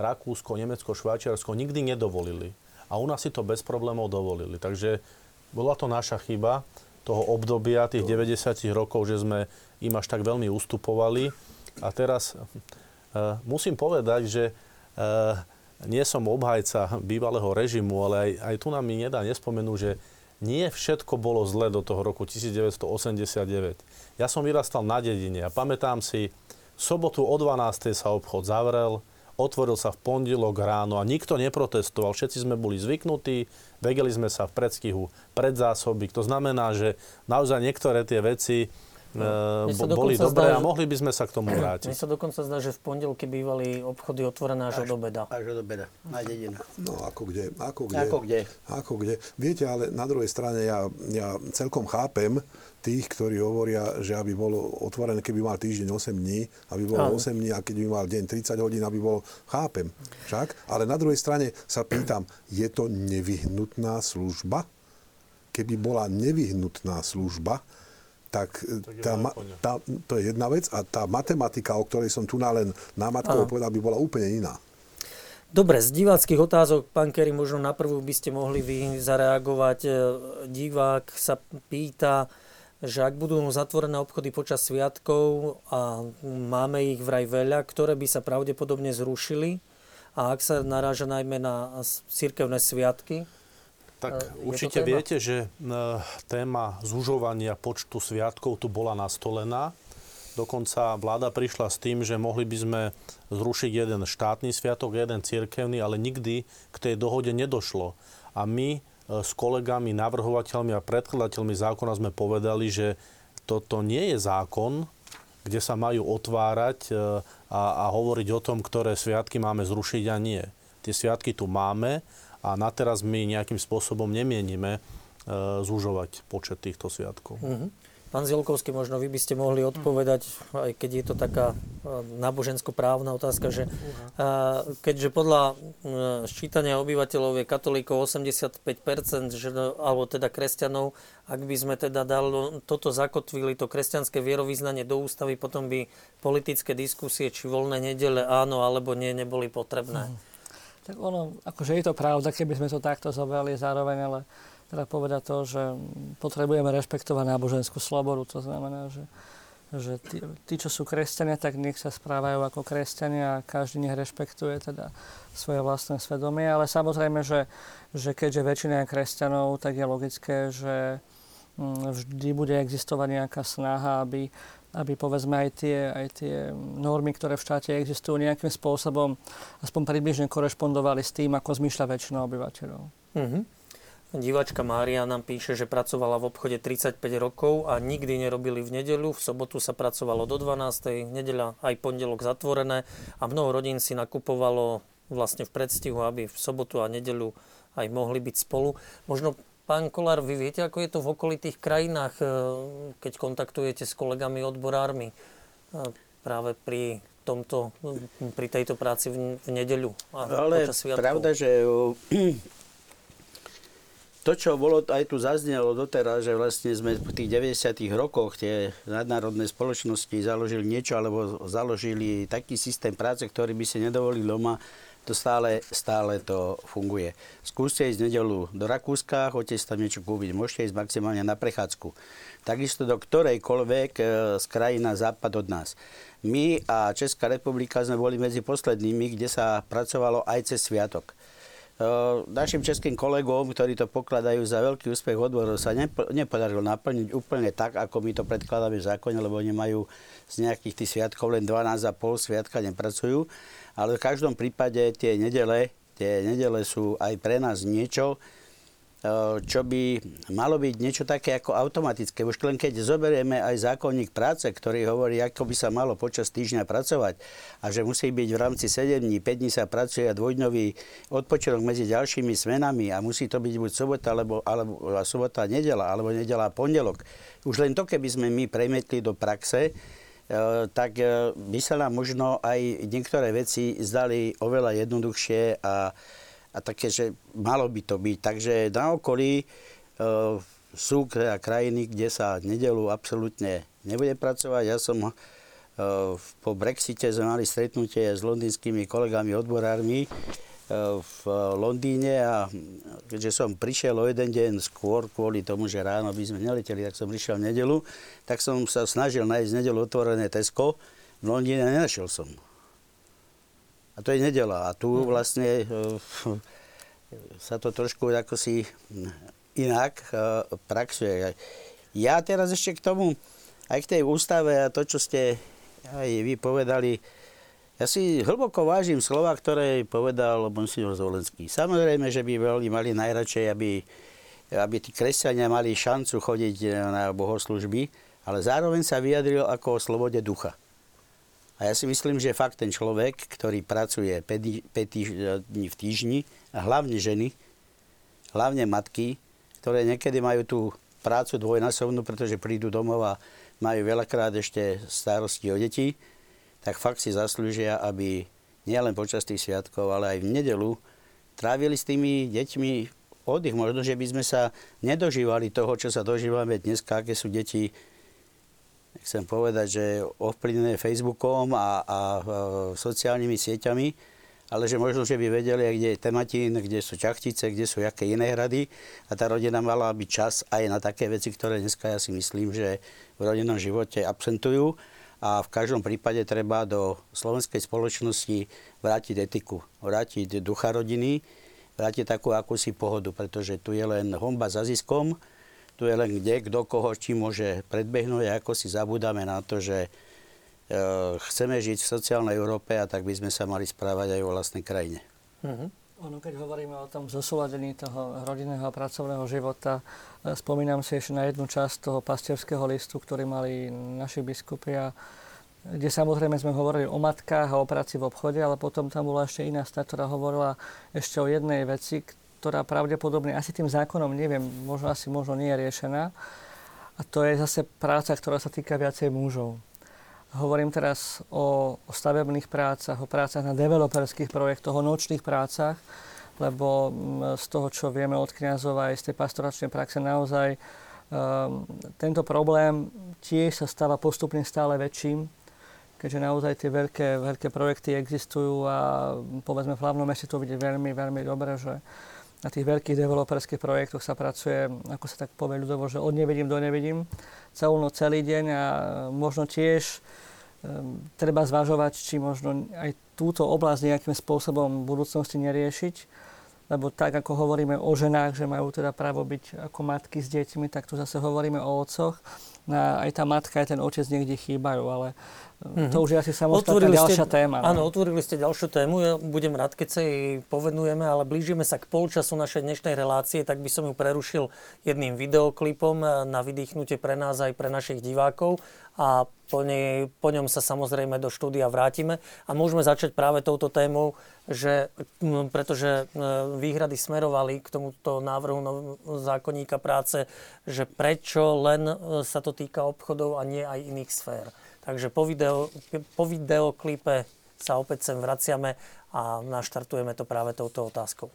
Rakúsko, Nemecko, Švajčiarsko, nikdy nedovolili. A u nás si to bez problémov dovolili. Takže bola to naša chyba toho obdobia, tých 90 rokov, že sme im až tak veľmi ustupovali. A teraz musím povedať, že nie som obhajca bývalého režimu, ale aj, aj tu nám mi nedá nespomenúť, že nie všetko bolo zle do toho roku 1989. Ja som vyrastal na dedine a pamätám si, sobotu o 12. sa obchod zavrel, otvoril sa v pondelok ráno a nikto neprotestoval. Všetci sme boli zvyknutí, vedeli sme sa v predstihu predzásoby. To znamená, že naozaj niektoré tie veci No, e, boli dobré zdá, a mohli by sme sa k tomu vrátiť. Mne sa dokonca zdá, že v pondelky bývali obchody otvorené až, až od obeda. Až od obeda, na dedinu. No ako kde, ako kde. Ako kde. Ako kde. Viete, ale na druhej strane ja, ja celkom chápem tých, ktorí hovoria, že aby bolo otvorené, keby mal týždeň 8 dní, aby bolo Áno. 8 dní a keď by mal deň 30 hodín, aby bolo, chápem však, ale na druhej strane sa pýtam, je to nevyhnutná služba? Keby bola nevyhnutná služba, tak, tá, tá, to je jedna vec a tá matematika, o ktorej som tu na len povedal, by bola úplne iná. Dobre, z diváckých otázok, pán Kerry, možno na prvú by ste mohli vy zareagovať. E, divák sa pýta, že ak budú zatvorené obchody počas sviatkov a máme ich vraj veľa, ktoré by sa pravdepodobne zrušili a ak sa naráža najmä na cirkevné sviatky, tak e, určite viete, že e, téma zužovania počtu sviatkov tu bola nastolená. Dokonca vláda prišla s tým, že mohli by sme zrušiť jeden štátny sviatok, jeden cirkevný, ale nikdy k tej dohode nedošlo. A my s kolegami, navrhovateľmi a predkladateľmi zákona sme povedali, že toto nie je zákon, kde sa majú otvárať a, a hovoriť o tom, ktoré sviatky máme zrušiť a nie. Tie sviatky tu máme a na teraz my nejakým spôsobom nemienime e, zúžovať počet týchto sviatkov. Mm-hmm. Pán Zielkovský, možno vy by ste mohli odpovedať, aj keď je to taká e, nábožensko-právna otázka, že e, keďže podľa ščítania obyvateľov je katolíkov 85%, že, alebo teda kresťanov, ak by sme teda dalo, toto zakotvili, to kresťanské vierovýznanie do ústavy, potom by politické diskusie, či voľné nedele áno alebo nie, neboli potrebné. Mm. Tak ono, akože je to pravda, keby sme to takto zobrali zároveň, ale teda povedať to, že potrebujeme rešpektovať náboženskú slobodu. To znamená, že, že tí, tí, čo sú kresťania, tak nech sa správajú ako kresťania a každý nech rešpektuje teda svoje vlastné svedomie. Ale samozrejme, že, že keďže väčšina je kresťanov, tak je logické, že mm, vždy bude existovať nejaká snaha, aby aby povedzme aj tie, aj tie normy, ktoré v štáte existujú, nejakým spôsobom aspoň približne korešpondovali s tým, ako zmýšľa väčšina obyvateľov. Mm-hmm. Divačka Mária nám píše, že pracovala v obchode 35 rokov a nikdy nerobili v nedeľu. V sobotu sa pracovalo do 12. nedeľa aj pondelok zatvorené a mnoho rodín si nakupovalo vlastne v predstihu, aby v sobotu a nedeľu aj mohli byť spolu. Možno Pán Kolár, vy viete, ako je to v okolitých krajinách, e, keď kontaktujete s kolegami odborármi e, práve pri tomto, pri tejto práci v, v nedeľu a Ale počas sviatkov? pravda, že to, čo bolo, aj tu zaznelo doteraz, že vlastne sme v tých 90 rokoch tie nadnárodné spoločnosti založili niečo, alebo založili taký systém práce, ktorý by si nedovolil doma, to stále, stále to funguje. Skúste ísť nedelu do Rakúska, choďte si tam niečo kúpiť, môžete ísť maximálne na prechádzku. Takisto do ktorejkoľvek e, z krajín na západ od nás. My a Česká republika sme boli medzi poslednými, kde sa pracovalo aj cez sviatok. E, našim českým kolegom, ktorí to pokladajú za veľký úspech odborov, sa nepodarilo naplniť úplne tak, ako my to predkladáme v zákone, lebo oni majú z nejakých tých sviatkov len 12,5 sviatka nepracujú. Ale v každom prípade tie nedele, tie nedele sú aj pre nás niečo, čo by malo byť niečo také ako automatické. Už len keď zoberieme aj zákonník práce, ktorý hovorí, ako by sa malo počas týždňa pracovať a že musí byť v rámci 7 dní, 5 dní sa pracuje a dvojdňový odpočinok medzi ďalšími smenami a musí to byť buď sobota, alebo, alebo sobota, nedela, alebo nedela, pondelok. Už len to, keby sme my premietli do praxe, E, tak e, by sa nám možno aj niektoré veci zdali oveľa jednoduchšie a, a také, že malo by to byť. Takže na okolí e, sú krajiny, kde sa nedelu absolútne nebude pracovať. Ja som po Brexite sme mali stretnutie s londýnskymi kolegami, odborármi v Londýne a keďže som prišiel o jeden deň skôr kvôli tomu, že ráno by sme neleteli, tak som prišiel v nedelu, tak som sa snažil nájsť v nedelu otvorené Tesco. V Londýne nenašiel som. A to je nedela. A tu vlastne sa to trošku ako si inak praxuje. Ja teraz ešte k tomu, aj k tej ústave a to, čo ste aj vy povedali, ja si hlboko vážim slova, ktoré povedal monsignor Zvolenský. Samozrejme, že by veľmi mali najradšej, aby, aby tí kresťania mali šancu chodiť na bohoslužby, ale zároveň sa vyjadril ako o slobode ducha. A ja si myslím, že fakt ten človek, ktorý pracuje 5 dní v týždni, a hlavne ženy, hlavne matky, ktoré niekedy majú tú prácu dvojnásobnú, pretože prídu domov a majú veľakrát ešte starosti o deti, tak fakt si zaslúžia, aby nielen počas tých sviatkov, ale aj v nedelu trávili s tými deťmi oddych. Možno, že by sme sa nedožívali toho, čo sa dožívame dnes, aké sú deti chcem povedať, že ovplyvnené Facebookom a, a, a sociálnymi sieťami, ale že možno, že by vedeli, kde je tematín, kde sú čachtice, kde sú jaké iné hrady. A tá rodina mala byť čas aj na také veci, ktoré dneska ja si myslím, že v rodinnom živote absentujú. A v každom prípade treba do slovenskej spoločnosti vrátiť etiku, vrátiť ducha rodiny, vrátiť takú akúsi pohodu, pretože tu je len homba za ziskom, tu je len kde, kto koho či môže predbehnúť a ako si zabudáme na to, že e, chceme žiť v sociálnej Európe a tak by sme sa mali správať aj vo vlastnej krajine. Mm-hmm. Ono, keď hovoríme o tom zosúladení toho rodinného a pracovného života, e, spomínam si ešte na jednu časť toho pastierského listu, ktorý mali naši biskupy a kde samozrejme sme hovorili o matkách a o práci v obchode, ale potom tam bola ešte iná stať, ktorá hovorila ešte o jednej veci, ktorá pravdepodobne asi tým zákonom, neviem, možno asi možno nie je riešená. A to je zase práca, ktorá sa týka viacej mužov. Hovorím teraz o, o stavebných prácach, o prácach na developerských projektoch, o nočných prácach, lebo mm, z toho, čo vieme od kniazov aj z tej pastoračnej praxe, naozaj um, tento problém tiež sa stáva postupne stále väčším, keďže naozaj tie veľké, veľké projekty existujú a povedzme v hlavnom meste to vidieť veľmi, veľmi dobre, že na tých veľkých developerských projektoch sa pracuje, ako sa tak povie ľudovo, že od nevidím do nevidím celú noc, celý deň a možno tiež um, treba zvažovať, či možno aj túto oblasť nejakým spôsobom v budúcnosti neriešiť, lebo tak ako hovoríme o ženách, že majú teda právo byť ako matky s deťmi, tak tu zase hovoríme o otcoch. No, aj tá matka, aj ten otec niekde chýbajú, ale Mm-hmm. To už je asi samostatná ďalšia ste, téma. No. Áno, otvorili ste ďalšiu tému. Ja budem rád, keď sa jej povedujeme, ale blížime sa k polčasu našej dnešnej relácie, tak by som ju prerušil jedným videoklipom na vydýchnutie pre nás aj pre našich divákov a po, nej, po ňom sa samozrejme do štúdia vrátime a môžeme začať práve touto témou, že, pretože e, výhrady smerovali k tomuto návrhu zákonníka práce, že prečo len e, sa to týka obchodov a nie aj iných sfér. Takže po, video, po videoklipe sa opäť sem vraciame a naštartujeme to práve touto otázkou.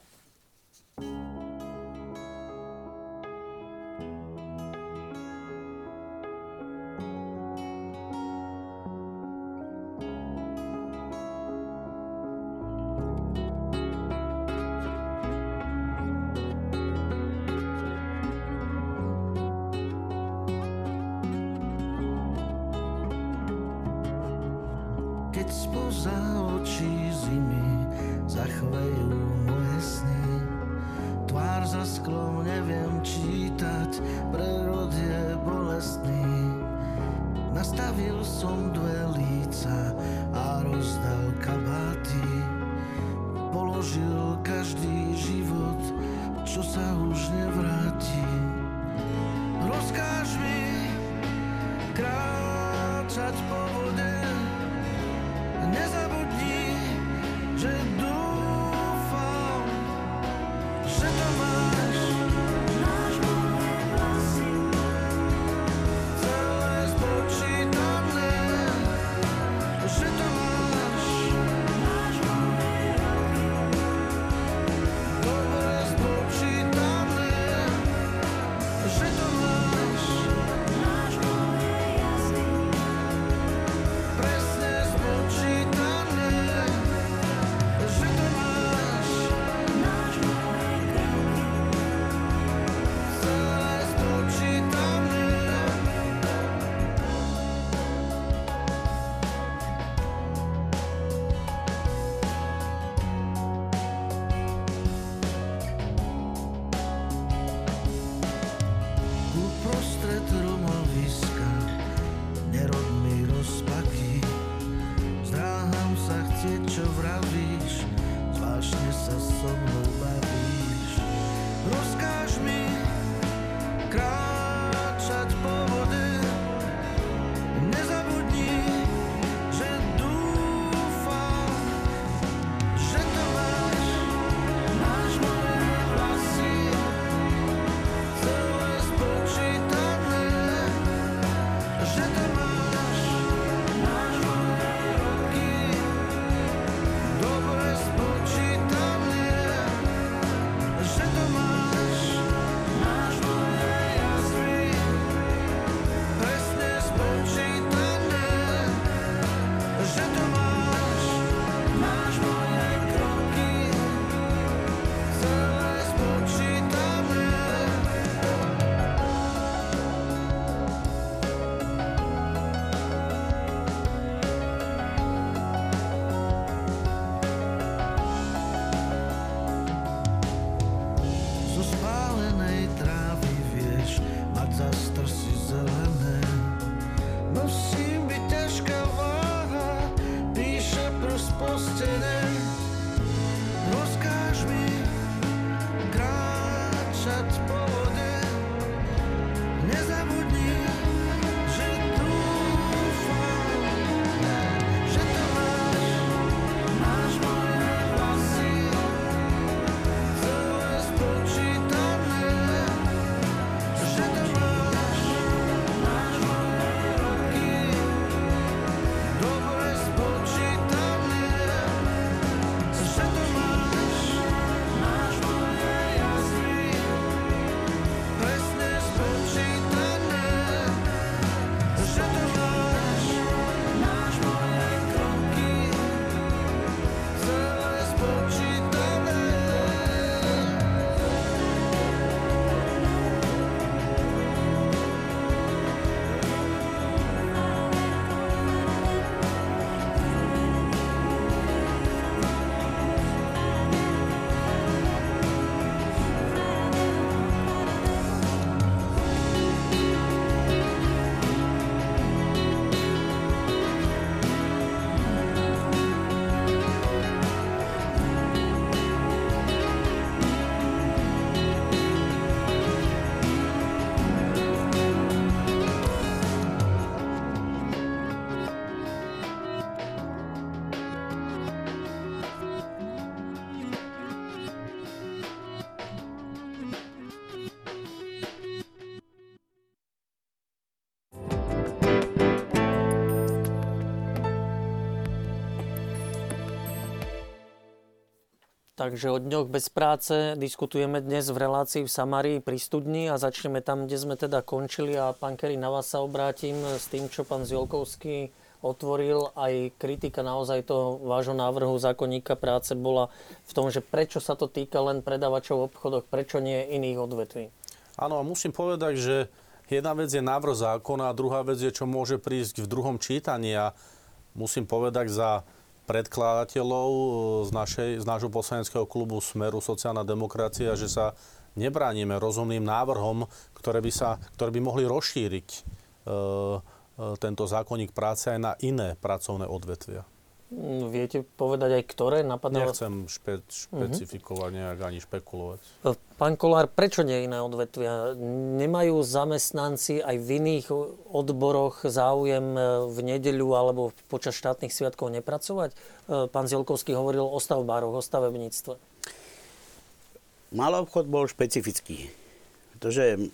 Takže o dňoch bez práce diskutujeme dnes v relácii v Samárii pri studni a začneme tam, kde sme teda končili a pán Kerry, na vás sa obrátim s tým, čo pán Ziolkovský otvoril. Aj kritika naozaj toho vášho návrhu zákonníka práce bola v tom, že prečo sa to týka len predávačov v obchodoch, prečo nie iných odvetví. Áno, a musím povedať, že jedna vec je návrh zákona a druhá vec je, čo môže prísť v druhom čítaní. A musím povedať za predkladateľov e, z, našej, z nášho poslaneckého klubu Smeru sociálna demokracia, že sa nebránime rozumným návrhom, ktoré by, sa, ktoré by mohli rozšíriť e, e, tento zákonník práce aj na iné pracovné odvetvia. Viete povedať aj ktoré? Napadá Nechcem špe, špecifikovať uh-huh. nejak ani špekulovať. E, pán Kolár, prečo nie iné odvetvia? Nemajú zamestnanci aj v iných odboroch záujem e, v nedeľu alebo počas štátnych sviatkov nepracovať? E, pán Zielkovský hovoril o stavbároch, o stavebníctve. Malý obchod bol špecifický. Pretože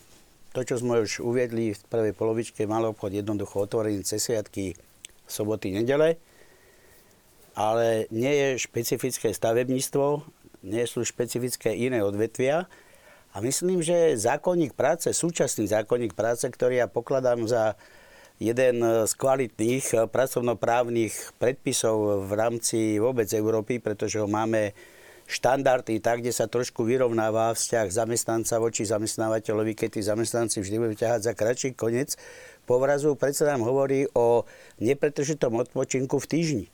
to, čo sme už uviedli v prvej polovičke, malý obchod jednoducho otvorený cez sviatky, soboty, nedele ale nie je špecifické stavebníctvo, nie sú špecifické iné odvetvia. A myslím, že zákonník práce, súčasný zákonník práce, ktorý ja pokladám za jeden z kvalitných pracovnoprávnych predpisov v rámci vôbec Európy, pretože ho máme štandardy tak, kde sa trošku vyrovnáva vzťah zamestnanca voči zamestnávateľovi, keď tí zamestnanci vždy budú ťahať za kratší koniec povrazu. Predsa nám hovorí o nepretržitom odpočinku v týždni.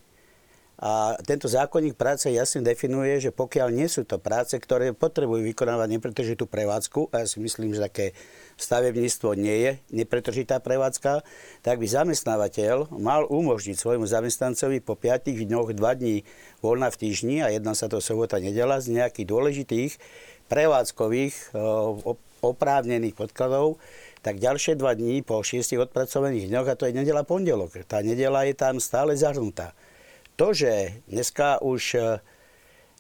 A tento zákonník práce jasne definuje, že pokiaľ nie sú to práce, ktoré potrebujú vykonávať nepretržitú prevádzku, a ja si myslím, že také stavebníctvo nie je nepretržitá prevádzka, tak by zamestnávateľ mal umožniť svojmu zamestnancovi po 5 dňoch 2 dní voľna v týždni a jedna sa to sobota nedela z nejakých dôležitých prevádzkových oprávnených podkladov, tak ďalšie dva dní po šiestich odpracovaných dňoch, a to je nedela pondelok. Tá nedela je tam stále zahrnutá. To, že dneska už e,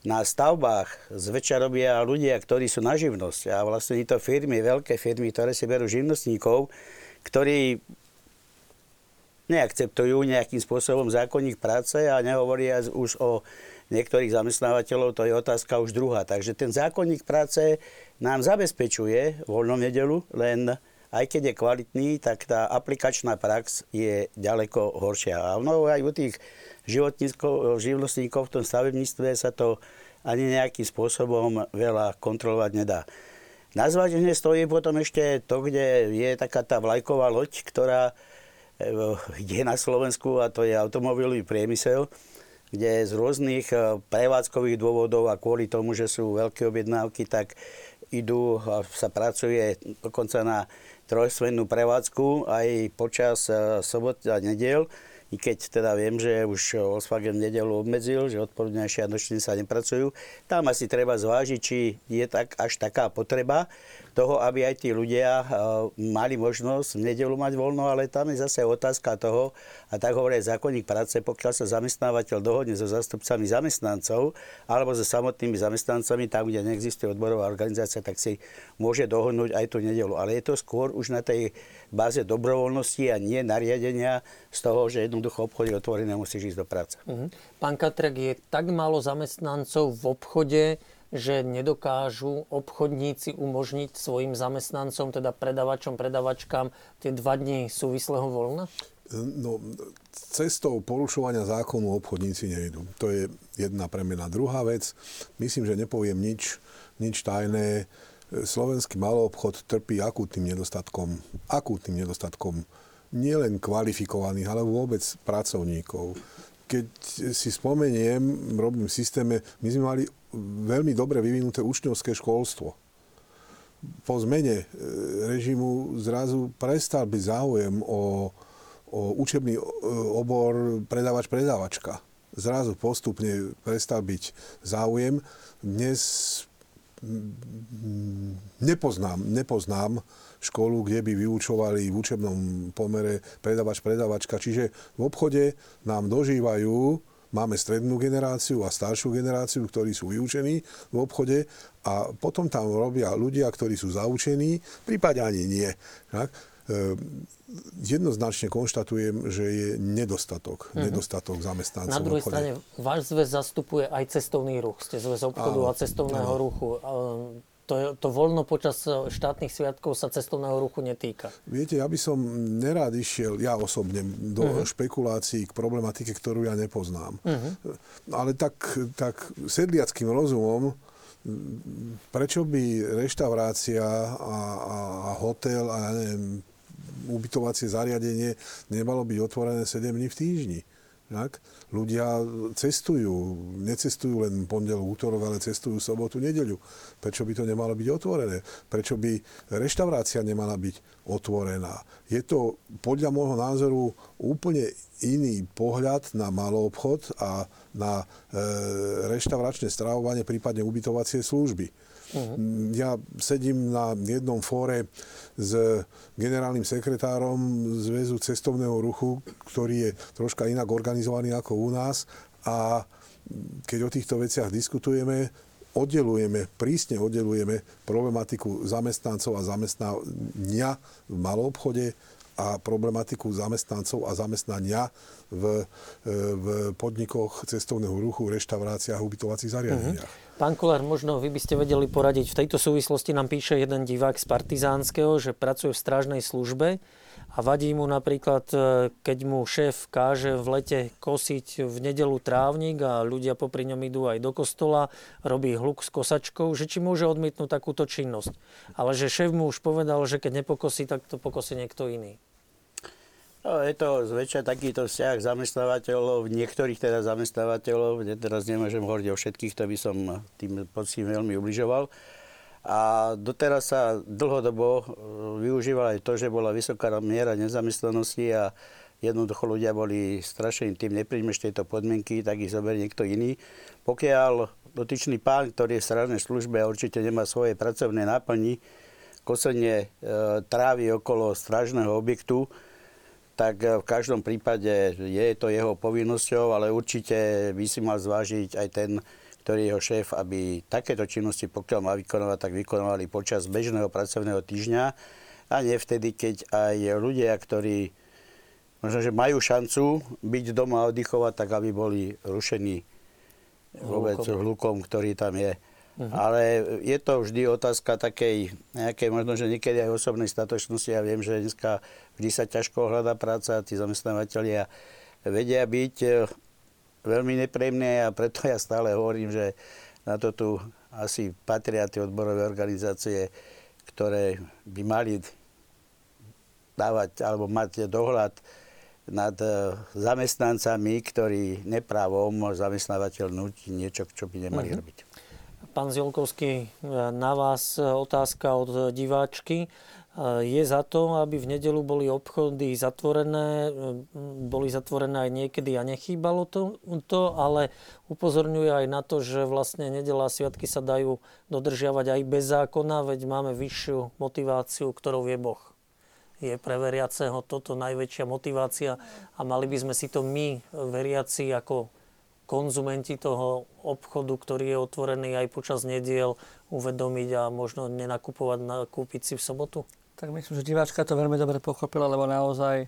na stavbách zväčša robia ľudia, ktorí sú na živnosť a vlastne to firmy, veľké firmy, ktoré si berú živnostníkov, ktorí neakceptujú nejakým spôsobom zákonník práce a nehovoria už o niektorých zamestnávateľov, to je otázka už druhá. Takže ten zákonník práce nám zabezpečuje voľnú nedelu, len aj keď je kvalitný, tak tá aplikačná prax je ďaleko horšia. A mnoho aj u tých živnostníkov v tom stavebníctve sa to ani nejakým spôsobom veľa kontrolovať nedá. Na zváženie stojí potom ešte to, kde je taká tá vlajková loď, ktorá je na Slovensku a to je automobilový priemysel, kde z rôznych e, prevádzkových dôvodov a kvôli tomu, že sú veľké objednávky, tak idú a sa pracuje dokonca na trojsvennú prevádzku aj počas e, sobot a nediel. I keď teda viem, že už Volkswagen nedelu obmedzil, že odpoludnejšie a nočne sa nepracujú, tam asi treba zvážiť, či je tak až taká potreba toho, aby aj tí ľudia eh, mali možnosť v nedelu mať voľno, ale tam je zase otázka toho, a tak hovorí zákonník práce, pokiaľ sa zamestnávateľ dohodne so zástupcami zamestnancov alebo so samotnými zamestnancami, tam, kde neexistuje odborová organizácia, tak si môže dohodnúť aj tú nedelu. Ale je to skôr už na tej báze dobrovoľnosti a nie nariadenia z toho, že jednoducho obchod je otvorený a musíš ísť do práce. Uh-huh. Pán Katrek, je tak málo zamestnancov v obchode, že nedokážu obchodníci umožniť svojim zamestnancom, teda predavačom, predavačkám, tie dva dni súvislého voľna? No, cestou porušovania zákonu obchodníci nejdu. To je jedna premena. Druhá vec, myslím, že nepoviem nič, nič tajné. Slovenský maloobchod trpí akútnym nedostatkom, akútnym nedostatkom nielen kvalifikovaných, ale vôbec pracovníkov. Keď si spomeniem, robím v systéme, my sme mali veľmi dobre vyvinuté učňovské školstvo. Po zmene e, režimu zrazu prestal byť záujem o, o učebný e, obor predávač-predávačka. Zrazu postupne prestal byť záujem. Dnes nepoznám, nepoznám školu, kde by vyučovali v učebnom pomere predávač-predávačka. Čiže v obchode nám dožívajú Máme strednú generáciu a staršiu generáciu, ktorí sú vyučení v obchode a potom tam robia ľudia, ktorí sú zaučení, prípadne ani nie. Tak? jednoznačne konštatujem, že je nedostatok, mm-hmm. nedostatok zamestnancov. Na druhej strane, váš zväz zastupuje aj cestovný ruch. Ste zväz obchodu áno, a cestovného áno. ruchu. To, to voľno počas štátnych sviatkov sa cestovného ruchu netýka. Viete, ja by som nerád išiel, ja osobne, do uh-huh. špekulácií k problematike, ktorú ja nepoznám. Uh-huh. Ale tak, tak sedliackým rozumom prečo by reštaurácia a, a, a hotel a ja neviem, ubytovacie zariadenie nemalo byť otvorené 7 dní v týždni. Tak? Ľudia cestujú, necestujú len pondelok, útorok, ale cestujú sobotu, nedeľu. Prečo by to nemalo byť otvorené? Prečo by reštaurácia nemala byť otvorená? Je to podľa môjho názoru úplne iný pohľad na malý obchod a na e, reštauračné stravovanie, prípadne ubytovacie služby. Uh-huh. Ja sedím na jednom fóre s generálnym sekretárom Zväzu cestovného ruchu, ktorý je troška inak organizovaný ako u nás a keď o týchto veciach diskutujeme, oddelujeme, prísne oddelujeme problematiku zamestnancov a zamestnania v malom obchode a problematiku zamestnancov a zamestnania v, e, v podnikoch cestovného ruchu, reštauráciách, ubytovacích zariadeniach. Uh-huh. Pán Kolár, možno vy by ste vedeli poradiť. V tejto súvislosti nám píše jeden divák z Partizánskeho, že pracuje v strážnej službe a vadí mu napríklad, e, keď mu šéf káže v lete kosiť v nedelu trávnik a ľudia popri ňom idú aj do kostola, robí hluk s kosačkou, že či môže odmietnúť takúto činnosť. Ale že šéf mu už povedal, že keď nepokosí, tak to pokosí niekto iný. No, je to zväčša takýto vzťah zamestnávateľov, niektorých teda zamestnávateľov, kde teraz nemôžem hovoriť o všetkých, to by som tým pocitím veľmi ubližoval. A doteraz sa dlhodobo e, využívala aj to, že bola vysoká miera nezamestnanosti a jednoducho ľudia boli strašení tým, nepríjmeš tieto podmienky, tak ich zoberie niekto iný. Pokiaľ dotyčný pán, ktorý je v strážnej službe a určite nemá svoje pracovné náplni, kosenie e, trávy okolo strážneho objektu, tak v každom prípade je to jeho povinnosťou, ale určite by si mal zvážiť aj ten, ktorý je jeho šéf, aby takéto činnosti, pokiaľ má vykonovať, tak vykonovali počas bežného pracovného týždňa a nie vtedy, keď aj ľudia, ktorí možno, že majú šancu byť doma a oddychovať, tak aby boli rušení vôbec hlukom, hlukom ktorý tam je. Uh-huh. Ale je to vždy otázka takej nejakej, možno, že niekedy aj osobnej statočnosti. Ja viem, že dneska vždy sa ťažko hľadá práca a tí zamestnávateľia vedia byť e, veľmi nepríjemné a preto ja stále hovorím, že na to tu asi patria tie odborové organizácie, ktoré by mali dávať alebo mať dohľad nad e, zamestnancami, ktorí neprávom zamestnávateľ nutí niečo, čo by nemali uh-huh. robiť. Pán Zielkovský, e, na vás e, otázka od diváčky. E, je za to, aby v nedelu boli obchody zatvorené, boli zatvorené aj niekedy a nechýbalo to, to, ale upozorňuje aj na to, že vlastne nedela a sviatky sa dajú dodržiavať aj bez zákona, veď máme vyššiu motiváciu, ktorou je Boh. Je pre veriaceho toto najväčšia motivácia a mali by sme si to my, veriaci, ako konzumenti toho obchodu, ktorý je otvorený aj počas nediel, uvedomiť a možno nenakupovať, nakúpiť si v sobotu? Tak myslím, že diváčka to veľmi dobre pochopila, lebo naozaj e,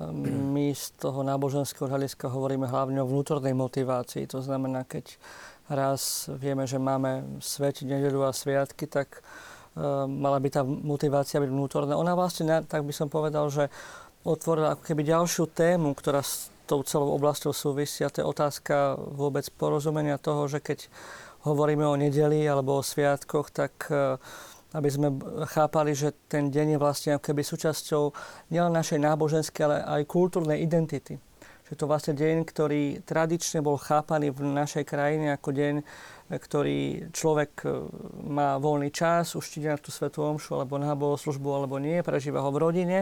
my z toho náboženského hľadiska hovoríme hlavne o vnútornej motivácii. To znamená, keď raz vieme, že máme svetiť nedelu a sviatky, tak e, mala by tá motivácia byť vnútorná. Ona vlastne, tak by som povedal, že otvorila ako keby ďalšiu tému, ktorá tou celou oblasťou súvisia. To je otázka vôbec porozumenia toho, že keď hovoríme o nedeli alebo o sviatkoch, tak e, aby sme chápali, že ten deň je vlastne keby súčasťou nielen našej náboženskej, ale aj kultúrnej identity. Že to vlastne deň, ktorý tradične bol chápaný v našej krajine ako deň, ktorý človek e, má voľný čas, už či na tú svetú omšu, alebo na službu, alebo nie, prežíva ho v rodine.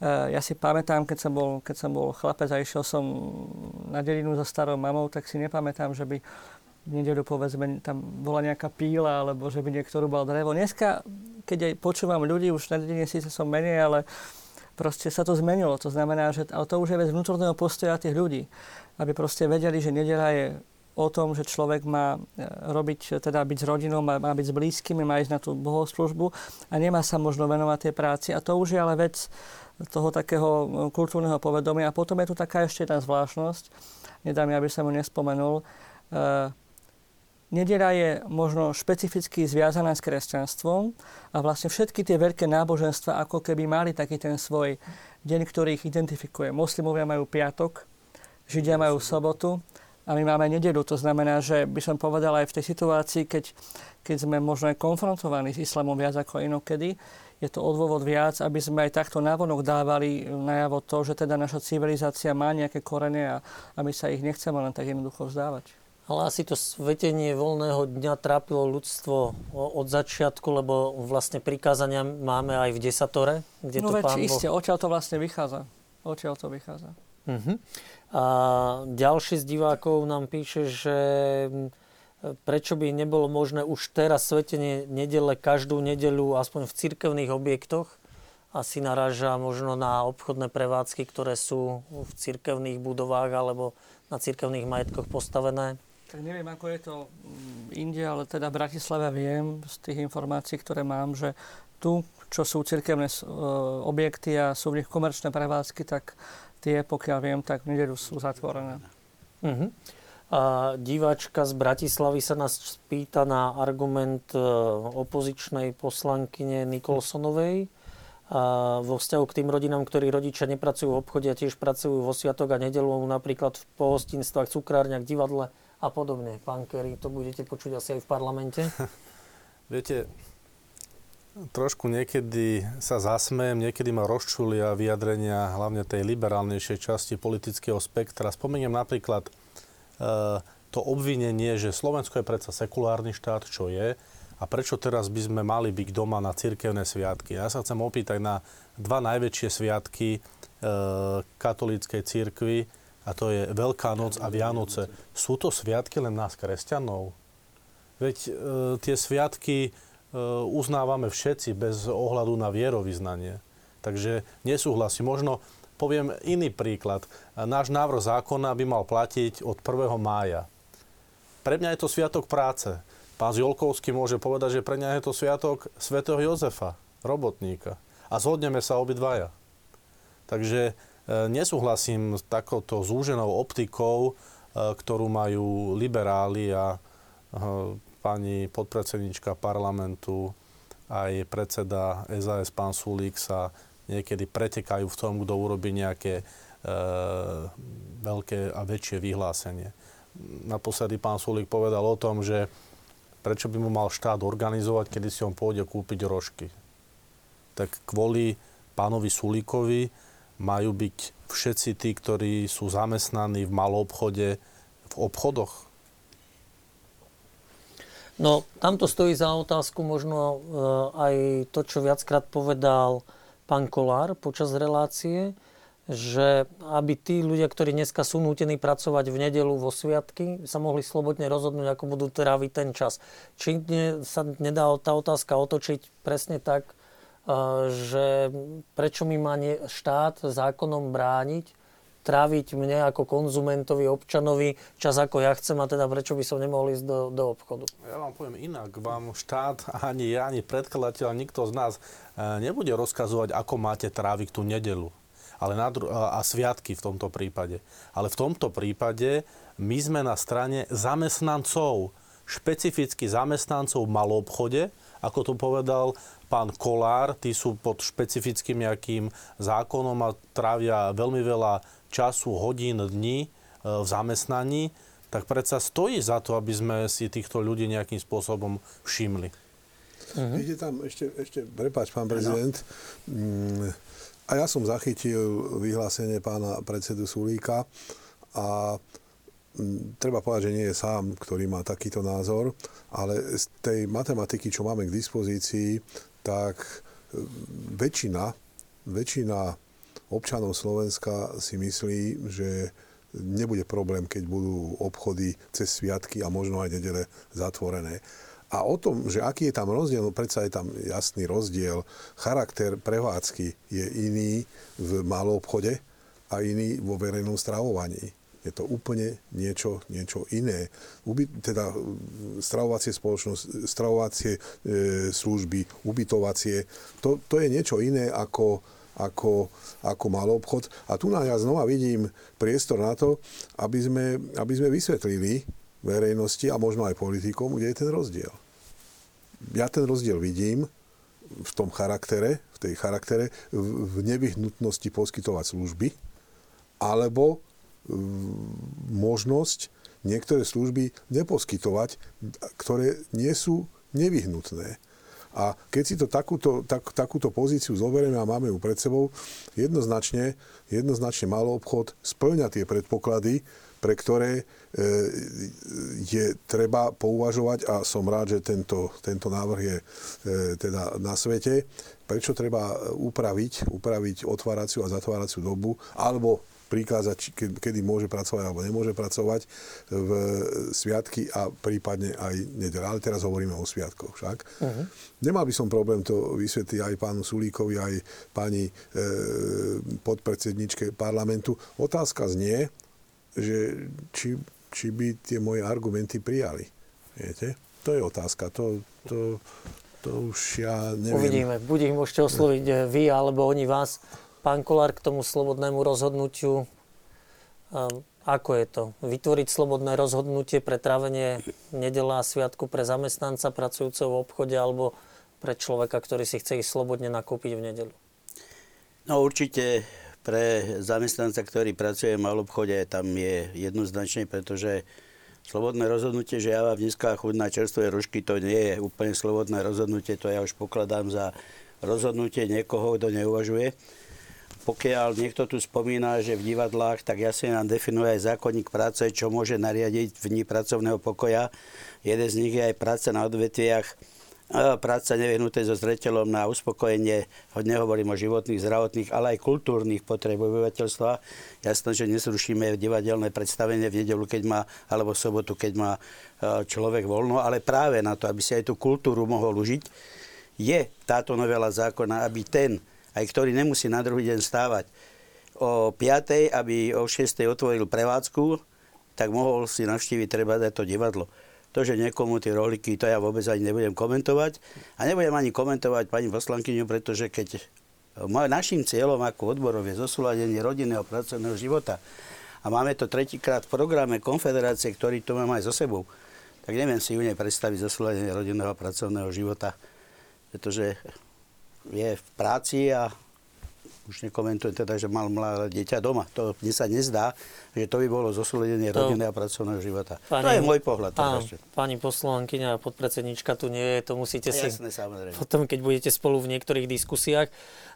E, ja si pamätám, keď som bol, keď som bol chlapec a išiel som na dedinu so starou mamou, tak si nepamätám, že by v nedeľu povedzme tam bola nejaká píla, alebo že by niekto rúbal drevo. Dneska, keď aj počúvam ľudí, už na dedine síce som menej, ale proste sa to zmenilo. To znamená, že ale to už je vec vnútorného postoja tých ľudí, aby proste vedeli, že nedela je o tom, že človek má e, robiť, teda byť s rodinou, má, má byť s blízkymi, má ísť na tú bohoslužbu a nemá sa možno venovať tej práci. A to už je ale vec toho takého e, kultúrneho povedomia. A potom je tu taká ešte jedna zvláštnosť, nedá mi, aby som ju nespomenul. E, Nedela je možno špecificky zviazaná s kresťanstvom a vlastne všetky tie veľké náboženstva ako keby mali taký ten svoj deň, ktorý ich identifikuje. Moslimovia majú piatok, Židia majú sobotu a my máme nedelu. To znamená, že by som povedal aj v tej situácii, keď, keď sme možno aj konfrontovaní s islamom viac ako inokedy, je to odôvod viac, aby sme aj takto návonok dávali najavo to, že teda naša civilizácia má nejaké korene a, a my sa ich nechceme len tak jednoducho vzdávať. Ale asi to svetenie voľného dňa trápilo ľudstvo od začiatku, lebo vlastne prikázania máme aj v desatore, kde no to veď pán iste, Boh... odtiaľ to vlastne vychádza. Odtiaľ to vychádza. Uh-huh. A ďalší z divákov nám píše, že prečo by nebolo možné už teraz svetenie nedele každú nedeľu aspoň v cirkevných objektoch. Asi naráža možno na obchodné prevádzky, ktoré sú v cirkevných budovách alebo na cirkevných majetkoch postavené. Tak neviem, ako je to inde, ale teda v Bratislave viem z tých informácií, ktoré mám, že tu, čo sú cirkevné e, objekty a sú v nich komerčné prevádzky, tak tie, pokiaľ viem, tak v nedelu sú zatvorené. Uh-huh. A diváčka z Bratislavy sa nás spýta na argument e, opozičnej poslankyne Nikolsonovej a vo vzťahu k tým rodinám, ktorí rodičia nepracujú v obchode a tiež pracujú vo sviatok a nedelu, napríklad v pohostinstvách, cukrárniach, divadle a podobne. Pán Kerry, to budete počuť asi aj v parlamente. Viete, trošku niekedy sa zasmejem, niekedy ma rozčulia vyjadrenia hlavne tej liberálnejšej časti politického spektra. Spomeniem napríklad e, to obvinenie, že Slovensko je predsa sekulárny štát, čo je, a prečo teraz by sme mali byť doma na cirkevné sviatky. Ja sa chcem opýtať na dva najväčšie sviatky e, katolíckej cirkvi, a to je Veľká noc a Vianoce. Sú to sviatky len nás, kresťanov? Veď e, tie sviatky uznávame všetci bez ohľadu na vierovýznanie. Takže nesúhlasím. Možno poviem iný príklad. Náš návrh zákona by mal platiť od 1. mája. Pre mňa je to sviatok práce. Pán Zjolkovský môže povedať, že pre mňa je to sviatok svätého Jozefa, robotníka. A zhodneme sa obidvaja. Takže e, nesúhlasím s takouto zúženou optikou, ktorú majú liberáli a pani podpredsednička parlamentu, aj predseda SAS pán Sulík sa niekedy pretekajú v tom, kto urobí nejaké e, veľké a väčšie vyhlásenie. Naposledy pán Sulík povedal o tom, že prečo by mu mal štát organizovať, kedy si on pôjde kúpiť rožky. Tak kvôli pánovi Sulíkovi majú byť všetci tí, ktorí sú zamestnaní v malom obchode, v obchodoch No, tamto stojí za otázku možno e, aj to, čo viackrát povedal pán Kolár počas relácie, že aby tí ľudia, ktorí dneska sú nútení pracovať v nedelu vo sviatky, sa mohli slobodne rozhodnúť, ako budú tráviť ten čas. Či sa nedá tá otázka otočiť presne tak, e, že prečo mi má štát zákonom brániť tráviť mne ako konzumentovi, občanovi čas ako ja chcem a teda prečo by som nemohol ísť do, do obchodu. Ja vám poviem inak. Vám štát, ani ja, ani predkladateľ, nikto z nás e, nebude rozkazovať, ako máte tráviť tú nedelu ale na dru- a sviatky v tomto prípade. Ale v tomto prípade my sme na strane zamestnancov, špecificky zamestnancov v malom obchode, ako to povedal pán Kolár, tí sú pod špecifickým nejakým zákonom a trávia veľmi veľa času, hodín, dní e, v zamestnaní, tak predsa stojí za to, aby sme si týchto ľudí nejakým spôsobom všimli. Uh-huh. Ide tam ešte, ešte prepáč, pán prezident. No. A ja som zachytil vyhlásenie pána predsedu Sulíka a mm, treba povedať, že nie je sám, ktorý má takýto názor, ale z tej matematiky, čo máme k dispozícii, tak e, väčšina, väčšina občanov Slovenska si myslí, že nebude problém, keď budú obchody cez sviatky a možno aj nedele zatvorené. A o tom, že aký je tam rozdiel, no predsa je tam jasný rozdiel. Charakter prevádzky je iný v malom obchode a iný vo verejnom stravovaní. je to úplne niečo, niečo iné. Uby, teda stravovacie spoločnosť, stravovacie e, služby, ubytovacie, to, to je niečo iné ako, ako, ako malý obchod. A tu ja znova vidím priestor na to, aby sme, aby sme vysvetlili verejnosti a možno aj politikom, kde je ten rozdiel. Ja ten rozdiel vidím v tom charaktere, v tej charaktere, v nevyhnutnosti poskytovať služby, alebo možnosť niektoré služby neposkytovať, ktoré nie sú nevyhnutné. A keď si to takúto, tak, takúto pozíciu zoberieme a máme ju pred sebou, jednoznačne, jednoznačne malý obchod splňa tie predpoklady, pre ktoré e, je treba pouvažovať a som rád, že tento, tento návrh je e, teda na svete. Prečo treba upraviť, upraviť otváraciu a zatváraciu dobu alebo prikázať, kedy môže pracovať alebo nemôže pracovať v sviatky a prípadne aj nedele. Ale teraz hovoríme o sviatkoch však. Uh-huh. Nemal by som problém to vysvetliť aj pánu Sulíkovi, aj pani e, podpredsedničke parlamentu. Otázka znie, že či, či by tie moje argumenty prijali. Viete? To je otázka. To, to, to už ja neviem. Uvidíme. Buď ich môžete osloviť vy, alebo oni vás. Pán Kolár, k tomu slobodnému rozhodnutiu, um, ako je to? Vytvoriť slobodné rozhodnutie pre trávenie nedela a sviatku pre zamestnanca pracujúceho v obchode alebo pre človeka, ktorý si chce ísť slobodne nakúpiť v nedelu? No určite pre zamestnanca, ktorý pracuje v malobchode, tam je jednoznačne, pretože slobodné rozhodnutie, že ja vám dneska chuť na čerstvé rožky, to nie je úplne slobodné rozhodnutie, to ja už pokladám za rozhodnutie niekoho, kto neuvažuje pokiaľ niekto tu spomína, že v divadlách, tak jasne nám definuje aj zákonník práce, čo môže nariadiť v dní pracovného pokoja. Jeden z nich je aj práca na odvetviach, práca nevyhnuté so zreteľom na uspokojenie, hodne hovorím o životných, zdravotných, ale aj kultúrnych potreb obyvateľstva. Jasné, že nesrušíme divadelné predstavenie v nedelu, keď má, alebo v sobotu, keď má e, človek voľno, ale práve na to, aby si aj tú kultúru mohol užiť, je táto novela zákona, aby ten, aj ktorý nemusí na druhý deň stávať o 5. aby o 6. otvoril prevádzku, tak mohol si navštíviť treba to divadlo. To, že niekomu tie rohliky, to ja vôbec ani nebudem komentovať. A nebudem ani komentovať pani poslankyňu, pretože keď našim cieľom ako odborov je zosúladenie rodinného pracovného života a máme to tretíkrát v programe konfederácie, ktorý to mám aj so sebou, tak neviem si u nej predstaviť zosúladenie rodinného a pracovného života, pretože je v práci a už nekomentujem teda, že mal mladé dieťa doma. To mne sa nezdá, že to by bolo zosúledenie to... rodiny a pracovného života. Pani, to je môj pohľad. Á, pani poslankyňa a podpredsednička tu nie je, to musíte si... Samozrejme. Potom, keď budete spolu v niektorých diskusiách.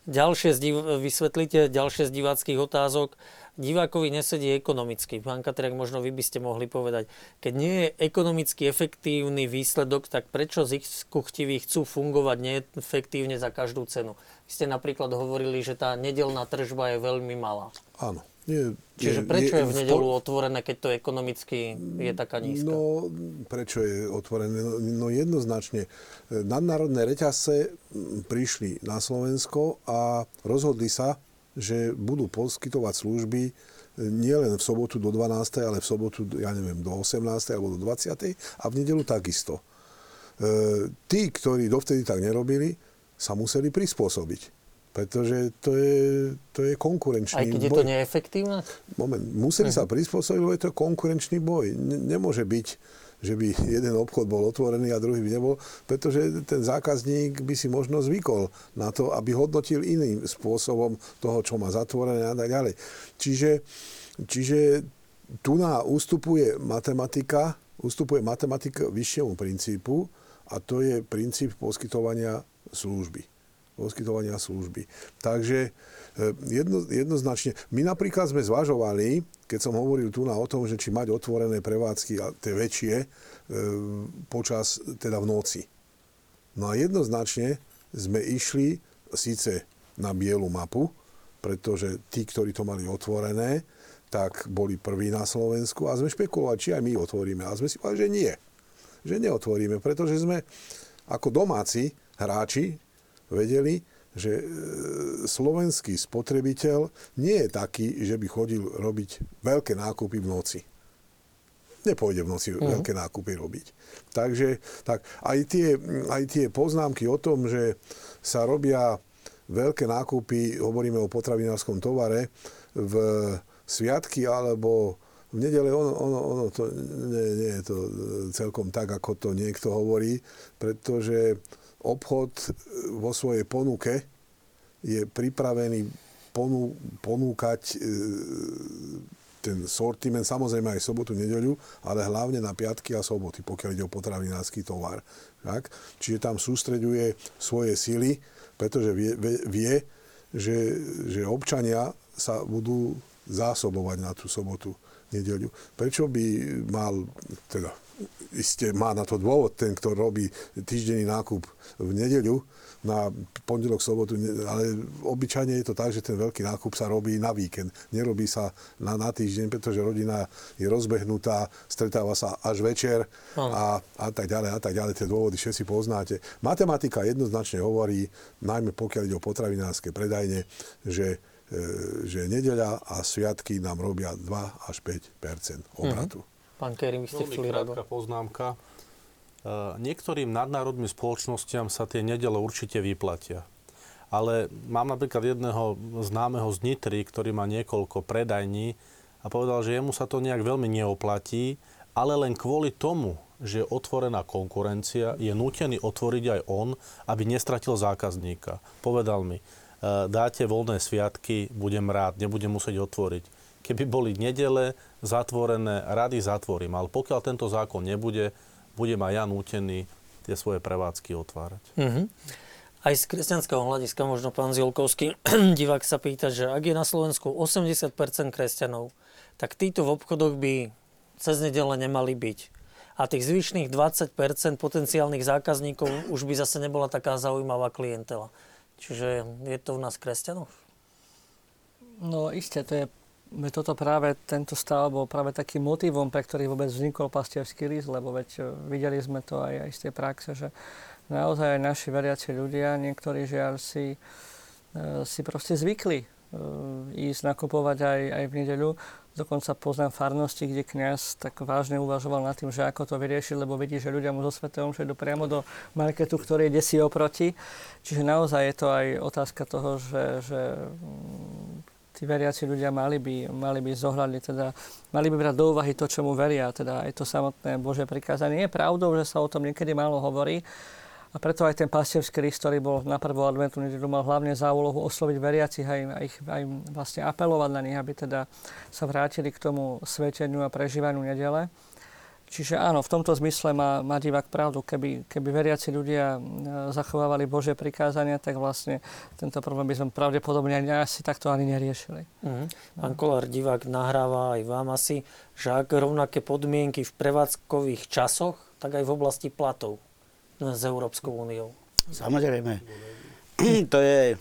Ďalšie z div... vysvetlite ďalšie z diváckých otázok divákovi nesedí ekonomicky. Pán Katriak, možno vy by ste mohli povedať, keď nie je ekonomicky efektívny výsledok, tak prečo zisku chtiví chcú fungovať neefektívne za každú cenu? Ste napríklad hovorili, že tá nedelná tržba je veľmi malá. Áno. Nie, Čiže prečo je, je v nedelu otvorené, keď to ekonomicky je taká nízka? No, prečo je otvorené? No, no jednoznačne. Nadnárodné reťazce prišli na Slovensko a rozhodli sa, že budú poskytovať služby e, nielen v sobotu do 12. ale v sobotu, ja neviem, do 18. alebo do 20. a v nedelu takisto. E, tí, ktorí dovtedy tak nerobili, sa museli prispôsobiť. Pretože to je, to je konkurenčný Aj keď je boj. to neefektívne? Moment, museli uh-huh. sa prispôsobiť, lebo je to konkurenčný boj. Nemôže byť že by jeden obchod bol otvorený a druhý by nebol, pretože ten zákazník by si možno zvykol na to, aby hodnotil iným spôsobom toho, čo má zatvorené a tak ďalej. Čiže, čiže tu na ústupuje matematika, ústupuje matematika vyššiemu princípu a to je princíp poskytovania služby. Poskytovania služby. Takže E, jedno, jednoznačne. My napríklad sme zvažovali, keď som hovoril tu na o tom, že či mať otvorené prevádzky a tie väčšie e, počas, teda v noci. No a jednoznačne sme išli síce na bielu mapu, pretože tí, ktorí to mali otvorené, tak boli prví na Slovensku a sme špekulovali, či aj my otvoríme. A sme si povedali, že nie. Že neotvoríme, pretože sme ako domáci hráči vedeli, že e, slovenský spotrebiteľ nie je taký, že by chodil robiť veľké nákupy v noci. Nepôjde v noci uh-huh. veľké nákupy robiť. Takže tak aj, tie, aj tie poznámky o tom, že sa robia veľké nákupy, hovoríme o potravinárskom tovare, v sviatky alebo v nedele ono, ono, ono to nie, nie je to celkom tak, ako to niekto hovorí, pretože obchod vo svojej ponuke je pripravený ponú, ponúkať e, ten sortiment, samozrejme aj sobotu, nedeľu, ale hlavne na piatky a soboty, pokiaľ ide o potravinársky tovar. Tak? Čiže tam sústreďuje svoje sily, pretože vie, vie že, že občania sa budú zásobovať na tú sobotu, nedeľu. Prečo by mal, teda iste má na to dôvod ten, kto robí týždenný nákup v nedeľu, na pondelok, sobotu, ale obyčajne je to tak, že ten veľký nákup sa robí na víkend. Nerobí sa na, na týždeň, pretože rodina je rozbehnutá, stretáva sa až večer a, a tak ďalej a tak ďalej. Tie dôvody všetci poznáte. Matematika jednoznačne hovorí, najmä pokiaľ ide o potravinárske predajne, že že nedeľa a sviatky nám robia 2 až 5 obratu. Mm-hmm. Pán Kerry, vy ste chceli poznámka. Niektorým nadnárodným spoločnosťam sa tie nedele určite vyplatia. Ale mám napríklad jedného známeho z Nitry, ktorý má niekoľko predajní a povedal, že jemu sa to nejak veľmi neoplatí, ale len kvôli tomu, že je otvorená konkurencia, je nutený otvoriť aj on, aby nestratil zákazníka. Povedal mi, e, dáte voľné sviatky, budem rád, nebudem musieť otvoriť. Keby boli nedele zatvorené, rady zatvorím, ale pokiaľ tento zákon nebude, budem aj ja nútený tie svoje prevádzky otvárať. Mm-hmm. Aj z kresťanského hľadiska možno pán Zilkovský divák sa pýta, že ak je na Slovensku 80% kresťanov, tak títo v obchodoch by cez nedele nemali byť. A tých zvyšných 20% potenciálnych zákazníkov už by zase nebola taká zaujímavá klientela. Čiže je to u nás kresťanov? No isté, to je toto práve, tento stav bol práve takým motivom, pre ktorý vôbec vznikol pastierský list, lebo veď e, videli sme to aj, aj z tej praxe, že naozaj aj naši veriaci ľudia, niektorí žiaľ si, e, si proste zvykli e, ísť nakupovať aj, aj v nedeľu. Dokonca poznám farnosti, kde kňaz tak vážne uvažoval nad tým, že ako to vyriešiť, lebo vidí, že ľudia mu zo Svetého idú priamo do marketu, ktorý je desi oproti. Čiže naozaj je to aj otázka toho, že, že tí veriaci ľudia mali by, mali by zohľadniť, teda mali by brať do úvahy to, čomu veria, teda aj to samotné Bože prikázanie. Je pravdou, že sa o tom niekedy málo hovorí, a preto aj ten pastierský list, ktorý bol na prvú adventu nedelu, mal hlavne za úlohu osloviť veriacich aj, aj, aj vlastne apelovať na nich, aby teda sa vrátili k tomu sveteniu a prežívaniu nedele. Čiže áno, v tomto zmysle má, má divák pravdu. Keby, keby veriaci ľudia e, zachovávali Božie prikázania, tak vlastne tento problém by sme pravdepodobne ani asi takto ani neriešili. Mm. Pán Kolár, divák nahráva aj vám asi, že ak rovnaké podmienky v prevádzkových časoch, tak aj v oblasti platov s Európskou úniou. Samozrejme. To je,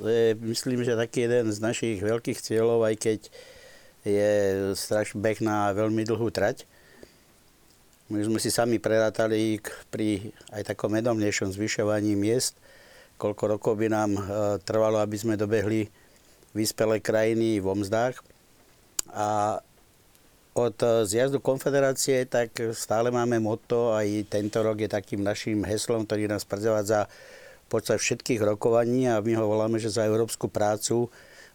to je, myslím, že taký jeden z našich veľkých cieľov, aj keď je straš beh na veľmi dlhú trať. My sme si sami prerátali pri aj takom edomnejšom zvyšovaní miest, koľko rokov by nám e, trvalo, aby sme dobehli vyspelé krajiny vo mzdách. A od e, zjazdu konfederácie tak stále máme motto, aj tento rok je takým našim heslom, ktorý nás predzavádza počas všetkých rokovaní a my ho voláme, že za európsku prácu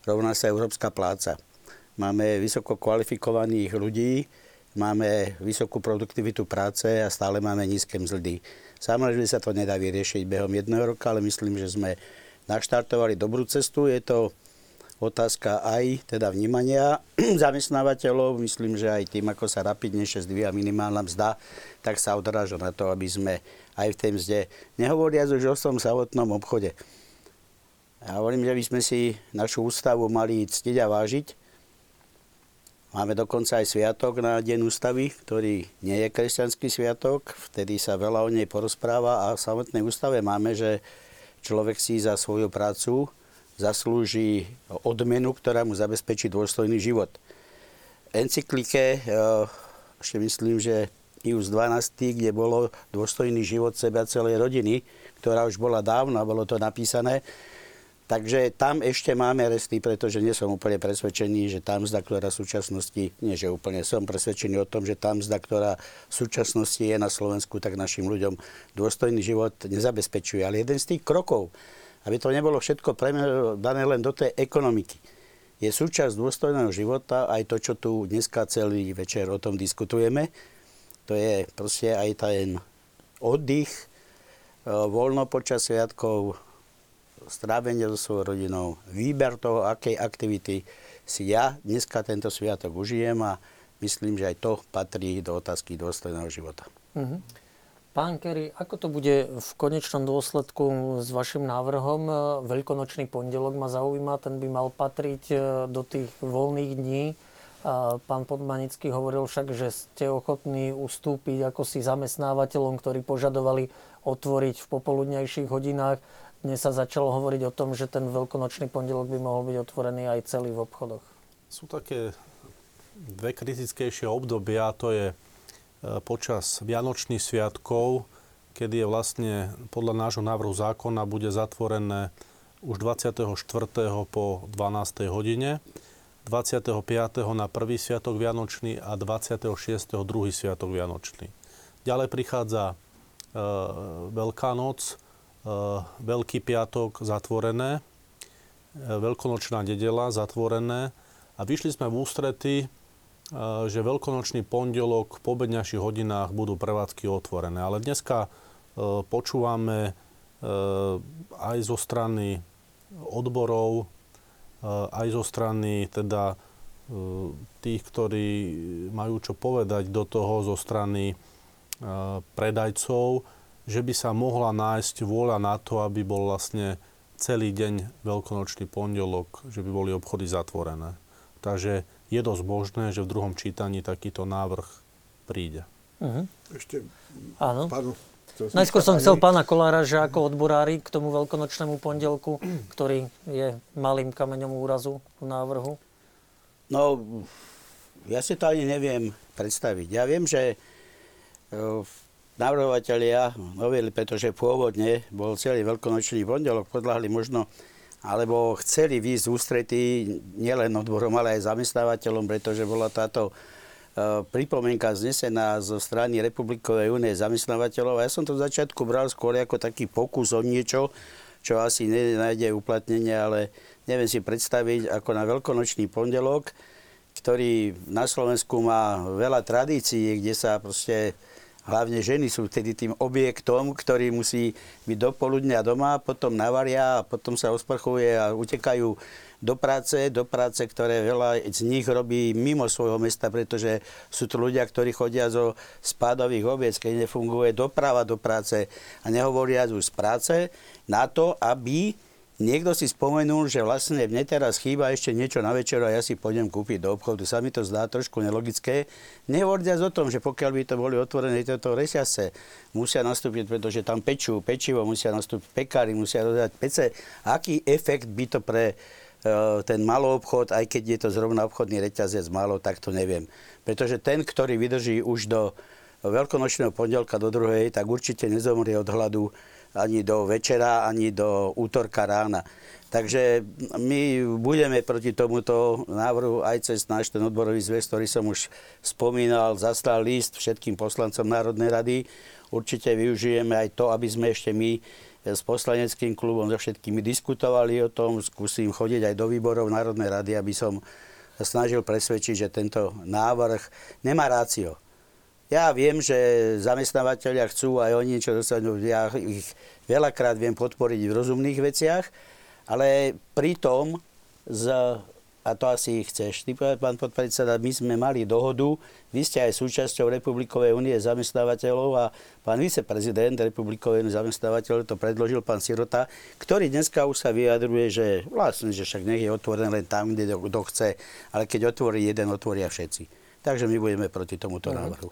rovná sa európska pláca máme vysoko kvalifikovaných ľudí, máme vysokú produktivitu práce a stále máme nízke mzdy. Samozrejme sa to nedá vyriešiť behom jedného roka, ale myslím, že sme naštartovali dobrú cestu. Je to otázka aj teda vnímania zamestnávateľov. Myslím, že aj tým, ako sa rapidnejšie zdvíja minimálna mzda, tak sa odráža na to, aby sme aj v tej mzde, nehovoriac už o tom samotnom obchode. Ja hovorím, že by sme si našu ústavu mali ctiť a vážiť, Máme dokonca aj sviatok na Deň ústavy, ktorý nie je kresťanský sviatok. Vtedy sa veľa o nej porozpráva a v samotnej ústave máme, že človek si za svoju prácu zaslúži odmenu, ktorá mu zabezpečí dôstojný život. Encyklike, eh, ešte myslím, že Ius 12, kde bolo dôstojný život seba celej rodiny, ktorá už bola dávno bolo to napísané. Takže tam ešte máme resty, pretože nie som úplne presvedčený, že tá mzda, ktorá v súčasnosti, nie že úplne som presvedčený o tom, že tá mzda, ktorá v súčasnosti je na Slovensku, tak našim ľuďom dôstojný život nezabezpečuje. Ale jeden z tých krokov, aby to nebolo všetko dané len do tej ekonomiky, je súčasť dôstojného života aj to, čo tu dneska celý večer o tom diskutujeme. To je proste aj ten oddych, e, voľno počas sviatkov, strávenie so svojou rodinou, výber toho, akej aktivity si ja dneska tento sviatok užijem a myslím, že aj to patrí do otázky dôstojného života. Mm-hmm. Pán Kerry, ako to bude v konečnom dôsledku s vašim návrhom? Veľkonočný pondelok ma zaujíma, ten by mal patriť e, do tých voľných dní. Pán Podmanický hovoril však, že ste ochotní ustúpiť ako si zamestnávateľom, ktorí požadovali otvoriť v popoludnejších hodinách. Dnes sa začalo hovoriť o tom, že ten veľkonočný pondelok by mohol byť otvorený aj celý v obchodoch. Sú také dve kritickejšie obdobia, to je e, počas Vianočných sviatkov, kedy je vlastne podľa nášho návrhu zákona bude zatvorené už 24. po 12. hodine, 25. na prvý sviatok Vianočný a 26. druhý sviatok Vianočný. Ďalej prichádza e, Veľká noc, Eh, Veľký piatok zatvorené, eh, Veľkonočná nedela zatvorené a vyšli sme v ústrety, že veľkonočný pondelok po obedňajších hodinách budú prevádzky otvorené. Ale dneska počúvame aj zo strany odborov, aj zo strany teda tých, ktorí majú čo povedať do toho zo strany predajcov, že by sa mohla nájsť vôľa na to, aby bol vlastne celý deň veľkonočný pondelok, že by boli obchody zatvorené. Takže je dosť možné, že v druhom čítaní takýto návrh príde. Uh-huh. Ešte... Áno. Pardon. Najskôr som chcel pána Kolára, že ako odborári k tomu veľkonočnému pondelku, ktorý je malým kameňom úrazu v návrhu? No, ja si to ani neviem predstaviť. Ja viem, že e, navrhovateľia novely, pretože pôvodne bol celý veľkonočný pondelok, podľahli možno alebo chceli výjsť ústretí nielen odborom, ale aj zamestnávateľom, pretože bola táto e, pripomienka znesená zo strany Republikovej únie zamestnávateľov. A ja som to v začiatku bral skôr ako taký pokus o niečo, čo asi nenájde uplatnenie, ale neviem si predstaviť ako na veľkonočný pondelok, ktorý na Slovensku má veľa tradícií, kde sa proste hlavne ženy sú vtedy tým objektom, ktorý musí byť do poludnia doma, potom navaria a potom sa osprchuje a utekajú do práce, do práce, ktoré veľa z nich robí mimo svojho mesta, pretože sú to ľudia, ktorí chodia zo spádových oviec, keď nefunguje doprava do práce a nehovoria už z práce, na to, aby Niekto si spomenul, že vlastne mne teraz chýba ešte niečo na večer a ja si pôjdem kúpiť do obchodu. Sa mi to zdá trošku nelogické. Nehovoriac o tom, že pokiaľ by to boli otvorené tieto reťazce, musia nastúpiť, pretože tam pečú, pečivo, musia nastúpiť pekári, musia dodať pece. Aký efekt by to pre e, ten malý obchod, aj keď je to zrovna obchodný reťazec málo, tak to neviem. Pretože ten, ktorý vydrží už do veľkonočného pondelka do druhej, tak určite nezomrie od hladu ani do večera, ani do útorka rána. Takže my budeme proti tomuto návrhu aj cez náš ten odborový zväz, ktorý som už spomínal, zaslal list všetkým poslancom Národnej rady. Určite využijeme aj to, aby sme ešte my s poslaneckým klubom so všetkými diskutovali o tom. Skúsim chodiť aj do výborov Národnej rady, aby som snažil presvedčiť, že tento návrh nemá rácio. Ja viem, že zamestnávateľia chcú aj oni niečo dosadnúť. Ja ich veľakrát viem podporiť v rozumných veciach, ale pritom z, a to asi chceš. Ty, pán podpredseda, my sme mali dohodu, vy ste aj súčasťou Republikovej únie zamestnávateľov a pán viceprezident Republikovej únie zamestnávateľov to predložil pán Sirota, ktorý dneska už sa vyjadruje, že vlastne, že však nech je otvorený len tam, kde kto chce, ale keď otvorí jeden, otvoria všetci. Takže my budeme proti tomuto mhm. návrhu.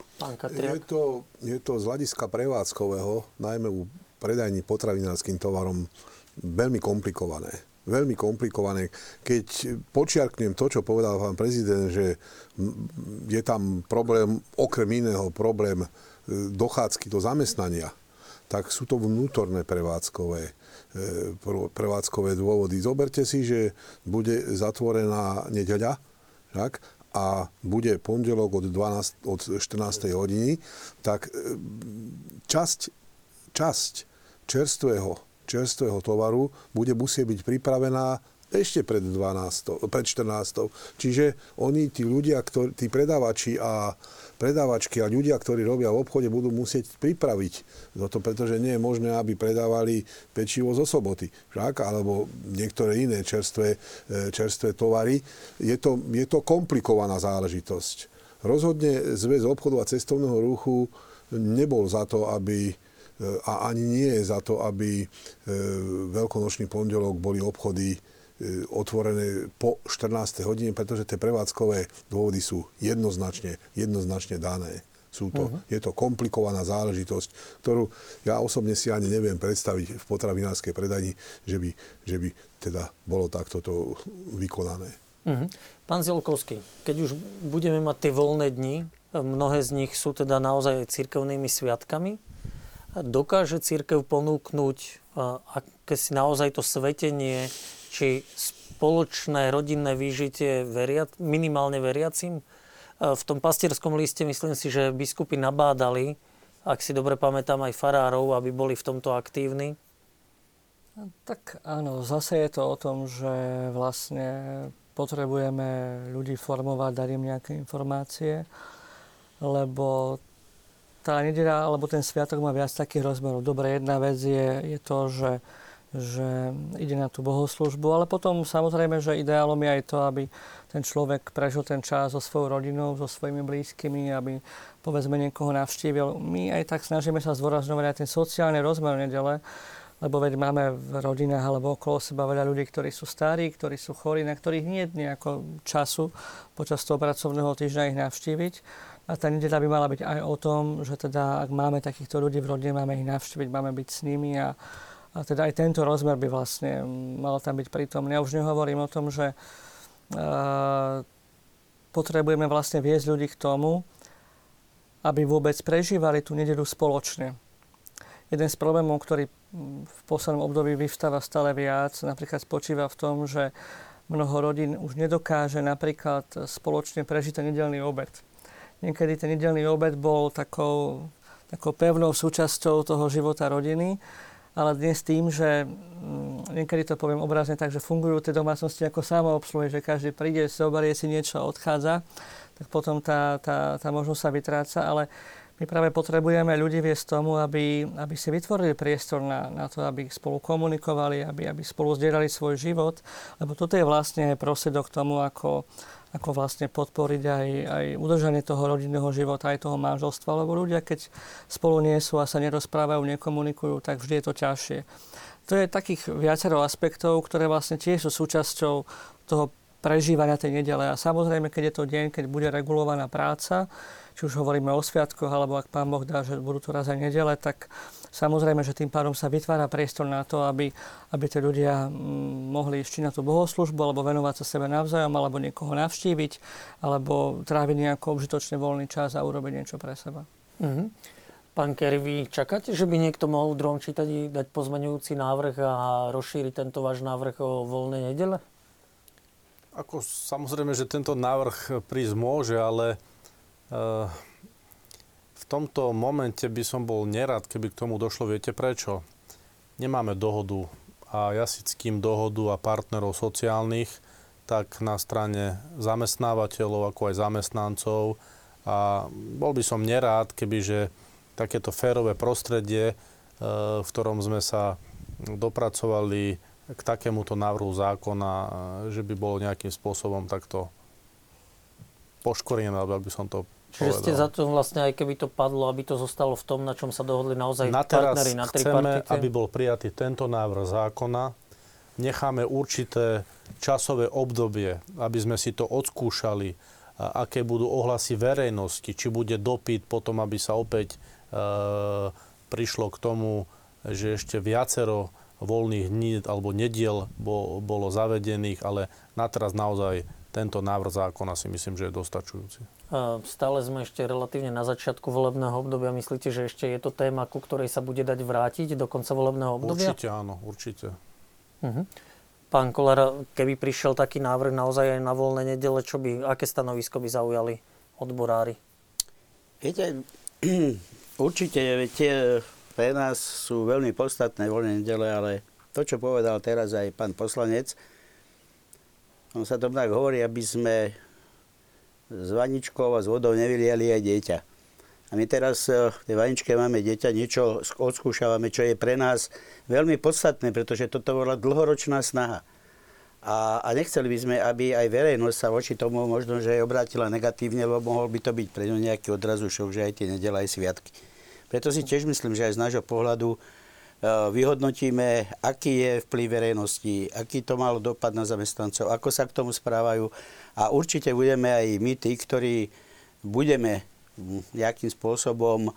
Je to, je to z hľadiska prevádzkového, najmä u predajní potravinárským tovarom, veľmi komplikované. Veľmi komplikované. Keď počiarknem to, čo povedal pán prezident, že je tam problém, okrem iného problém e, dochádzky do zamestnania, tak sú to vnútorné prevádzkové, e, prevádzkové dôvody. Zoberte si, že bude zatvorená nedeľa, tak? A bude pondelok od, 12, od 14. hodiny, tak e, časť, časť čerstvého, čerstvého tovaru bude musieť byť pripravená ešte pred 12, pred 14. Čiže oni, tí ľudia, ktorí, tí predávači a predávačky a ľudia, ktorí robia v obchode, budú musieť pripraviť to, pretože nie je možné, aby predávali pečivo zo soboty, však, alebo niektoré iné čerstvé, e, čerstvé tovary. Je to, je to komplikovaná záležitosť. Rozhodne Zväz obchodu a cestovného ruchu nebol za to, aby e, a ani nie je za to, aby e, veľkonočný pondelok boli obchody otvorené po 14. hodine, pretože tie prevádzkové dôvody sú jednoznačne, jednoznačne dané. Sú to, uh-huh. Je to komplikovaná záležitosť, ktorú ja osobne si ani neviem predstaviť v potravinárskej predani, že by, že by teda bolo takto to vykonané. Uh-huh. Pán Zelkovský, keď už budeme mať tie voľné dni, mnohé z nich sú teda naozaj cirkevnými sviatkami, dokáže církev ponúknuť aké si naozaj to svetenie či spoločné rodinné výžitie veria, minimálne veriacim. E, v tom pastierskom liste myslím si, že biskupy nabádali, ak si dobre pamätám, aj farárov, aby boli v tomto aktívni. Tak áno, zase je to o tom, že vlastne potrebujeme ľudí formovať, dať im nejaké informácie, lebo tá nedeľa alebo ten sviatok má viac takých rozmerov. Dobre, jedna vec je, je to, že že ide na tú bohoslužbu, ale potom samozrejme, že ideálom je aj to, aby ten človek prežil ten čas so svojou rodinou, so svojimi blízkymi, aby povedzme niekoho navštívil. My aj tak snažíme sa zdôrazňovať aj ten sociálny rozmer nedele, lebo veď máme v rodinách alebo okolo seba veľa ľudí, ktorí sú starí, ktorí sú chorí, na ktorých nie je nejako času počas toho pracovného týždňa ich navštíviť. A tá nedeľa by mala byť aj o tom, že teda ak máme takýchto ľudí v rodine, máme ich navštíviť, máme byť s nimi a a teda aj tento rozmer by vlastne mal tam byť prítomný. Ja už nehovorím o tom, že uh, potrebujeme vlastne viesť ľudí k tomu, aby vôbec prežívali tú nedelu spoločne. Jeden z problémov, ktorý v poslednom období vyvstáva stále viac, napríklad spočíva v tom, že mnoho rodín už nedokáže napríklad spoločne prežiť ten nedelný obed. Niekedy ten nedelný obed bol takou, takou pevnou súčasťou toho života rodiny ale dnes tým, že mm, niekedy to poviem obrazne tak, že fungujú tie domácnosti ako samoobsluhy, že každý príde, zoberie si niečo a odchádza, tak potom tá, tá, tá možnosť sa vytráca, ale my práve potrebujeme ľudí viesť tomu, aby, aby si vytvorili priestor na, na to, aby spolu komunikovali, aby, aby spolu zdieľali svoj život, lebo toto je vlastne prostriedok tomu, ako, ako vlastne podporiť aj, aj udržanie toho rodinného života, aj toho manželstva, lebo ľudia, keď spolu nie sú a sa nerozprávajú, nekomunikujú, tak vždy je to ťažšie. To je takých viacero aspektov, ktoré vlastne tiež sú súčasťou toho prežívania tej nedele. A samozrejme, keď je to deň, keď bude regulovaná práca, či už hovoríme o sviatkoch, alebo ak pán Boh dá, že budú to raz aj nedele, tak samozrejme, že tým pádom sa vytvára priestor na to, aby, aby tí ľudia mm, mohli ísť na tú bohoslužbu, alebo venovať sa sebe navzájom, alebo niekoho navštíviť, alebo tráviť nejako užitočne voľný čas a urobiť niečo pre seba. Mm-hmm. Pán Kerry, vy čakáte, že by niekto mohol v druhom čítaní dať pozmeňujúci návrh a rozšíriť tento váš návrh o voľné nedele? Ako samozrejme, že tento návrh prísť môže, ale v tomto momente by som bol nerad, keby k tomu došlo. Viete prečo? Nemáme dohodu a jasickým dohodu a partnerov sociálnych, tak na strane zamestnávateľov, ako aj zamestnancov. A bol by som nerád, kebyže takéto férové prostredie, e, v ktorom sme sa dopracovali k takémuto návrhu zákona, e, že by bolo nejakým spôsobom takto poškorené, alebo by som to Čiže povedal. ste za to vlastne, aj keby to padlo, aby to zostalo v tom, na čom sa dohodli naozaj na partnery na chceme, aby bol prijatý tento návrh zákona. Necháme určité časové obdobie, aby sme si to odskúšali, aké budú ohlasy verejnosti, či bude dopyt potom, aby sa opäť e, prišlo k tomu, že ešte viacero voľných dní alebo nediel bolo zavedených, ale na teraz naozaj tento návrh zákona si myslím, že je dostačujúci. Stále sme ešte relatívne na začiatku volebného obdobia. Myslíte, že ešte je to téma, ku ktorej sa bude dať vrátiť do konca volebného obdobia? Určite áno, určite. Uh-huh. Pán Kolár, keby prišiel taký návrh naozaj aj na voľné nedele, čo by, aké stanovisko by zaujali odborári? Viete, určite tie pre nás sú veľmi podstatné voľné nedele, ale to, čo povedal teraz aj pán poslanec, on sa to tak hovorí, aby sme s vaničkou a s vodou nevyliali aj dieťa. A my teraz v tej vaničke máme dieťa, niečo odskúšavame, čo je pre nás veľmi podstatné, pretože toto bola dlhoročná snaha. A, a nechceli by sme, aby aj verejnosť sa voči tomu možno, že aj obrátila negatívne, lebo mohol by to byť pre ňu nejaký odrazušok, že aj tie nedela, aj sviatky. Preto si tiež myslím, že aj z nášho pohľadu vyhodnotíme, aký je vplyv verejnosti, aký to malo dopad na zamestnancov, ako sa k tomu správajú. A určite budeme aj my tí, ktorí budeme nejakým spôsobom e,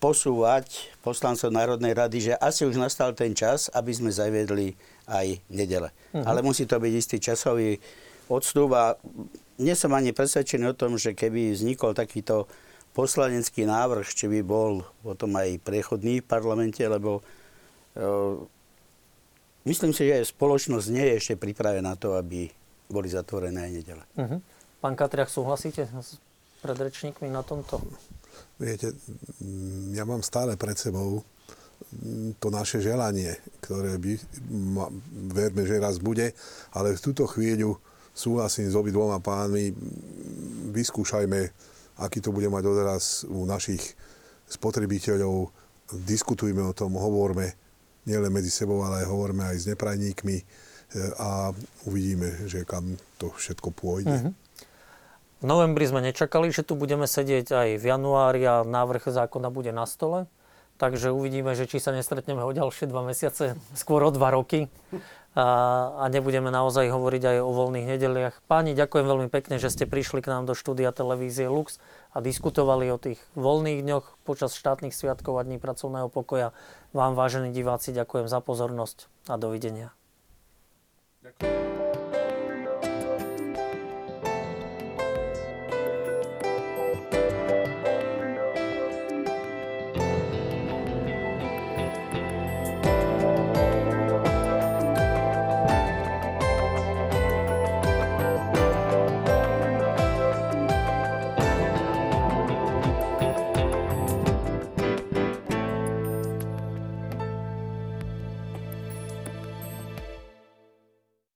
posúvať poslancov Národnej rady, že asi už nastal ten čas, aby sme zaviedli aj nedele. Uh-huh. Ale musí to byť istý časový odstup a nie som ani presvedčený o tom, že keby vznikol takýto poslanecký návrh, či by bol potom aj prechodný v parlamente, lebo uh, myslím si, že spoločnosť nie je ešte pripravená na to, aby boli zatvorené aj nedele. Uh-huh. Pán Katriach, súhlasíte s predrečníkmi na tomto? Viete, ja mám stále pred sebou to naše želanie, ktoré by, verme, že raz bude, ale v túto chvíľu súhlasím s obidvoma pánmi, vyskúšajme, aký to bude mať odraz u našich spotrebiteľov, diskutujme o tom, hovorme nielen medzi sebou, ale aj hovorme aj s neprajníkmi e, a uvidíme, že kam to všetko pôjde. Mm-hmm. V novembri sme nečakali, že tu budeme sedieť aj v januári a návrh zákona bude na stole. Takže uvidíme, že či sa nestretneme o ďalšie dva mesiace, skôr o dva roky a, a nebudeme naozaj hovoriť aj o voľných nedeliach. Páni, ďakujem veľmi pekne, že ste prišli k nám do štúdia televízie Lux a diskutovali o tých voľných dňoch počas štátnych sviatkov a dní pracovného pokoja. Vám, vážení diváci, ďakujem za pozornosť a dovidenia. Ďakujem.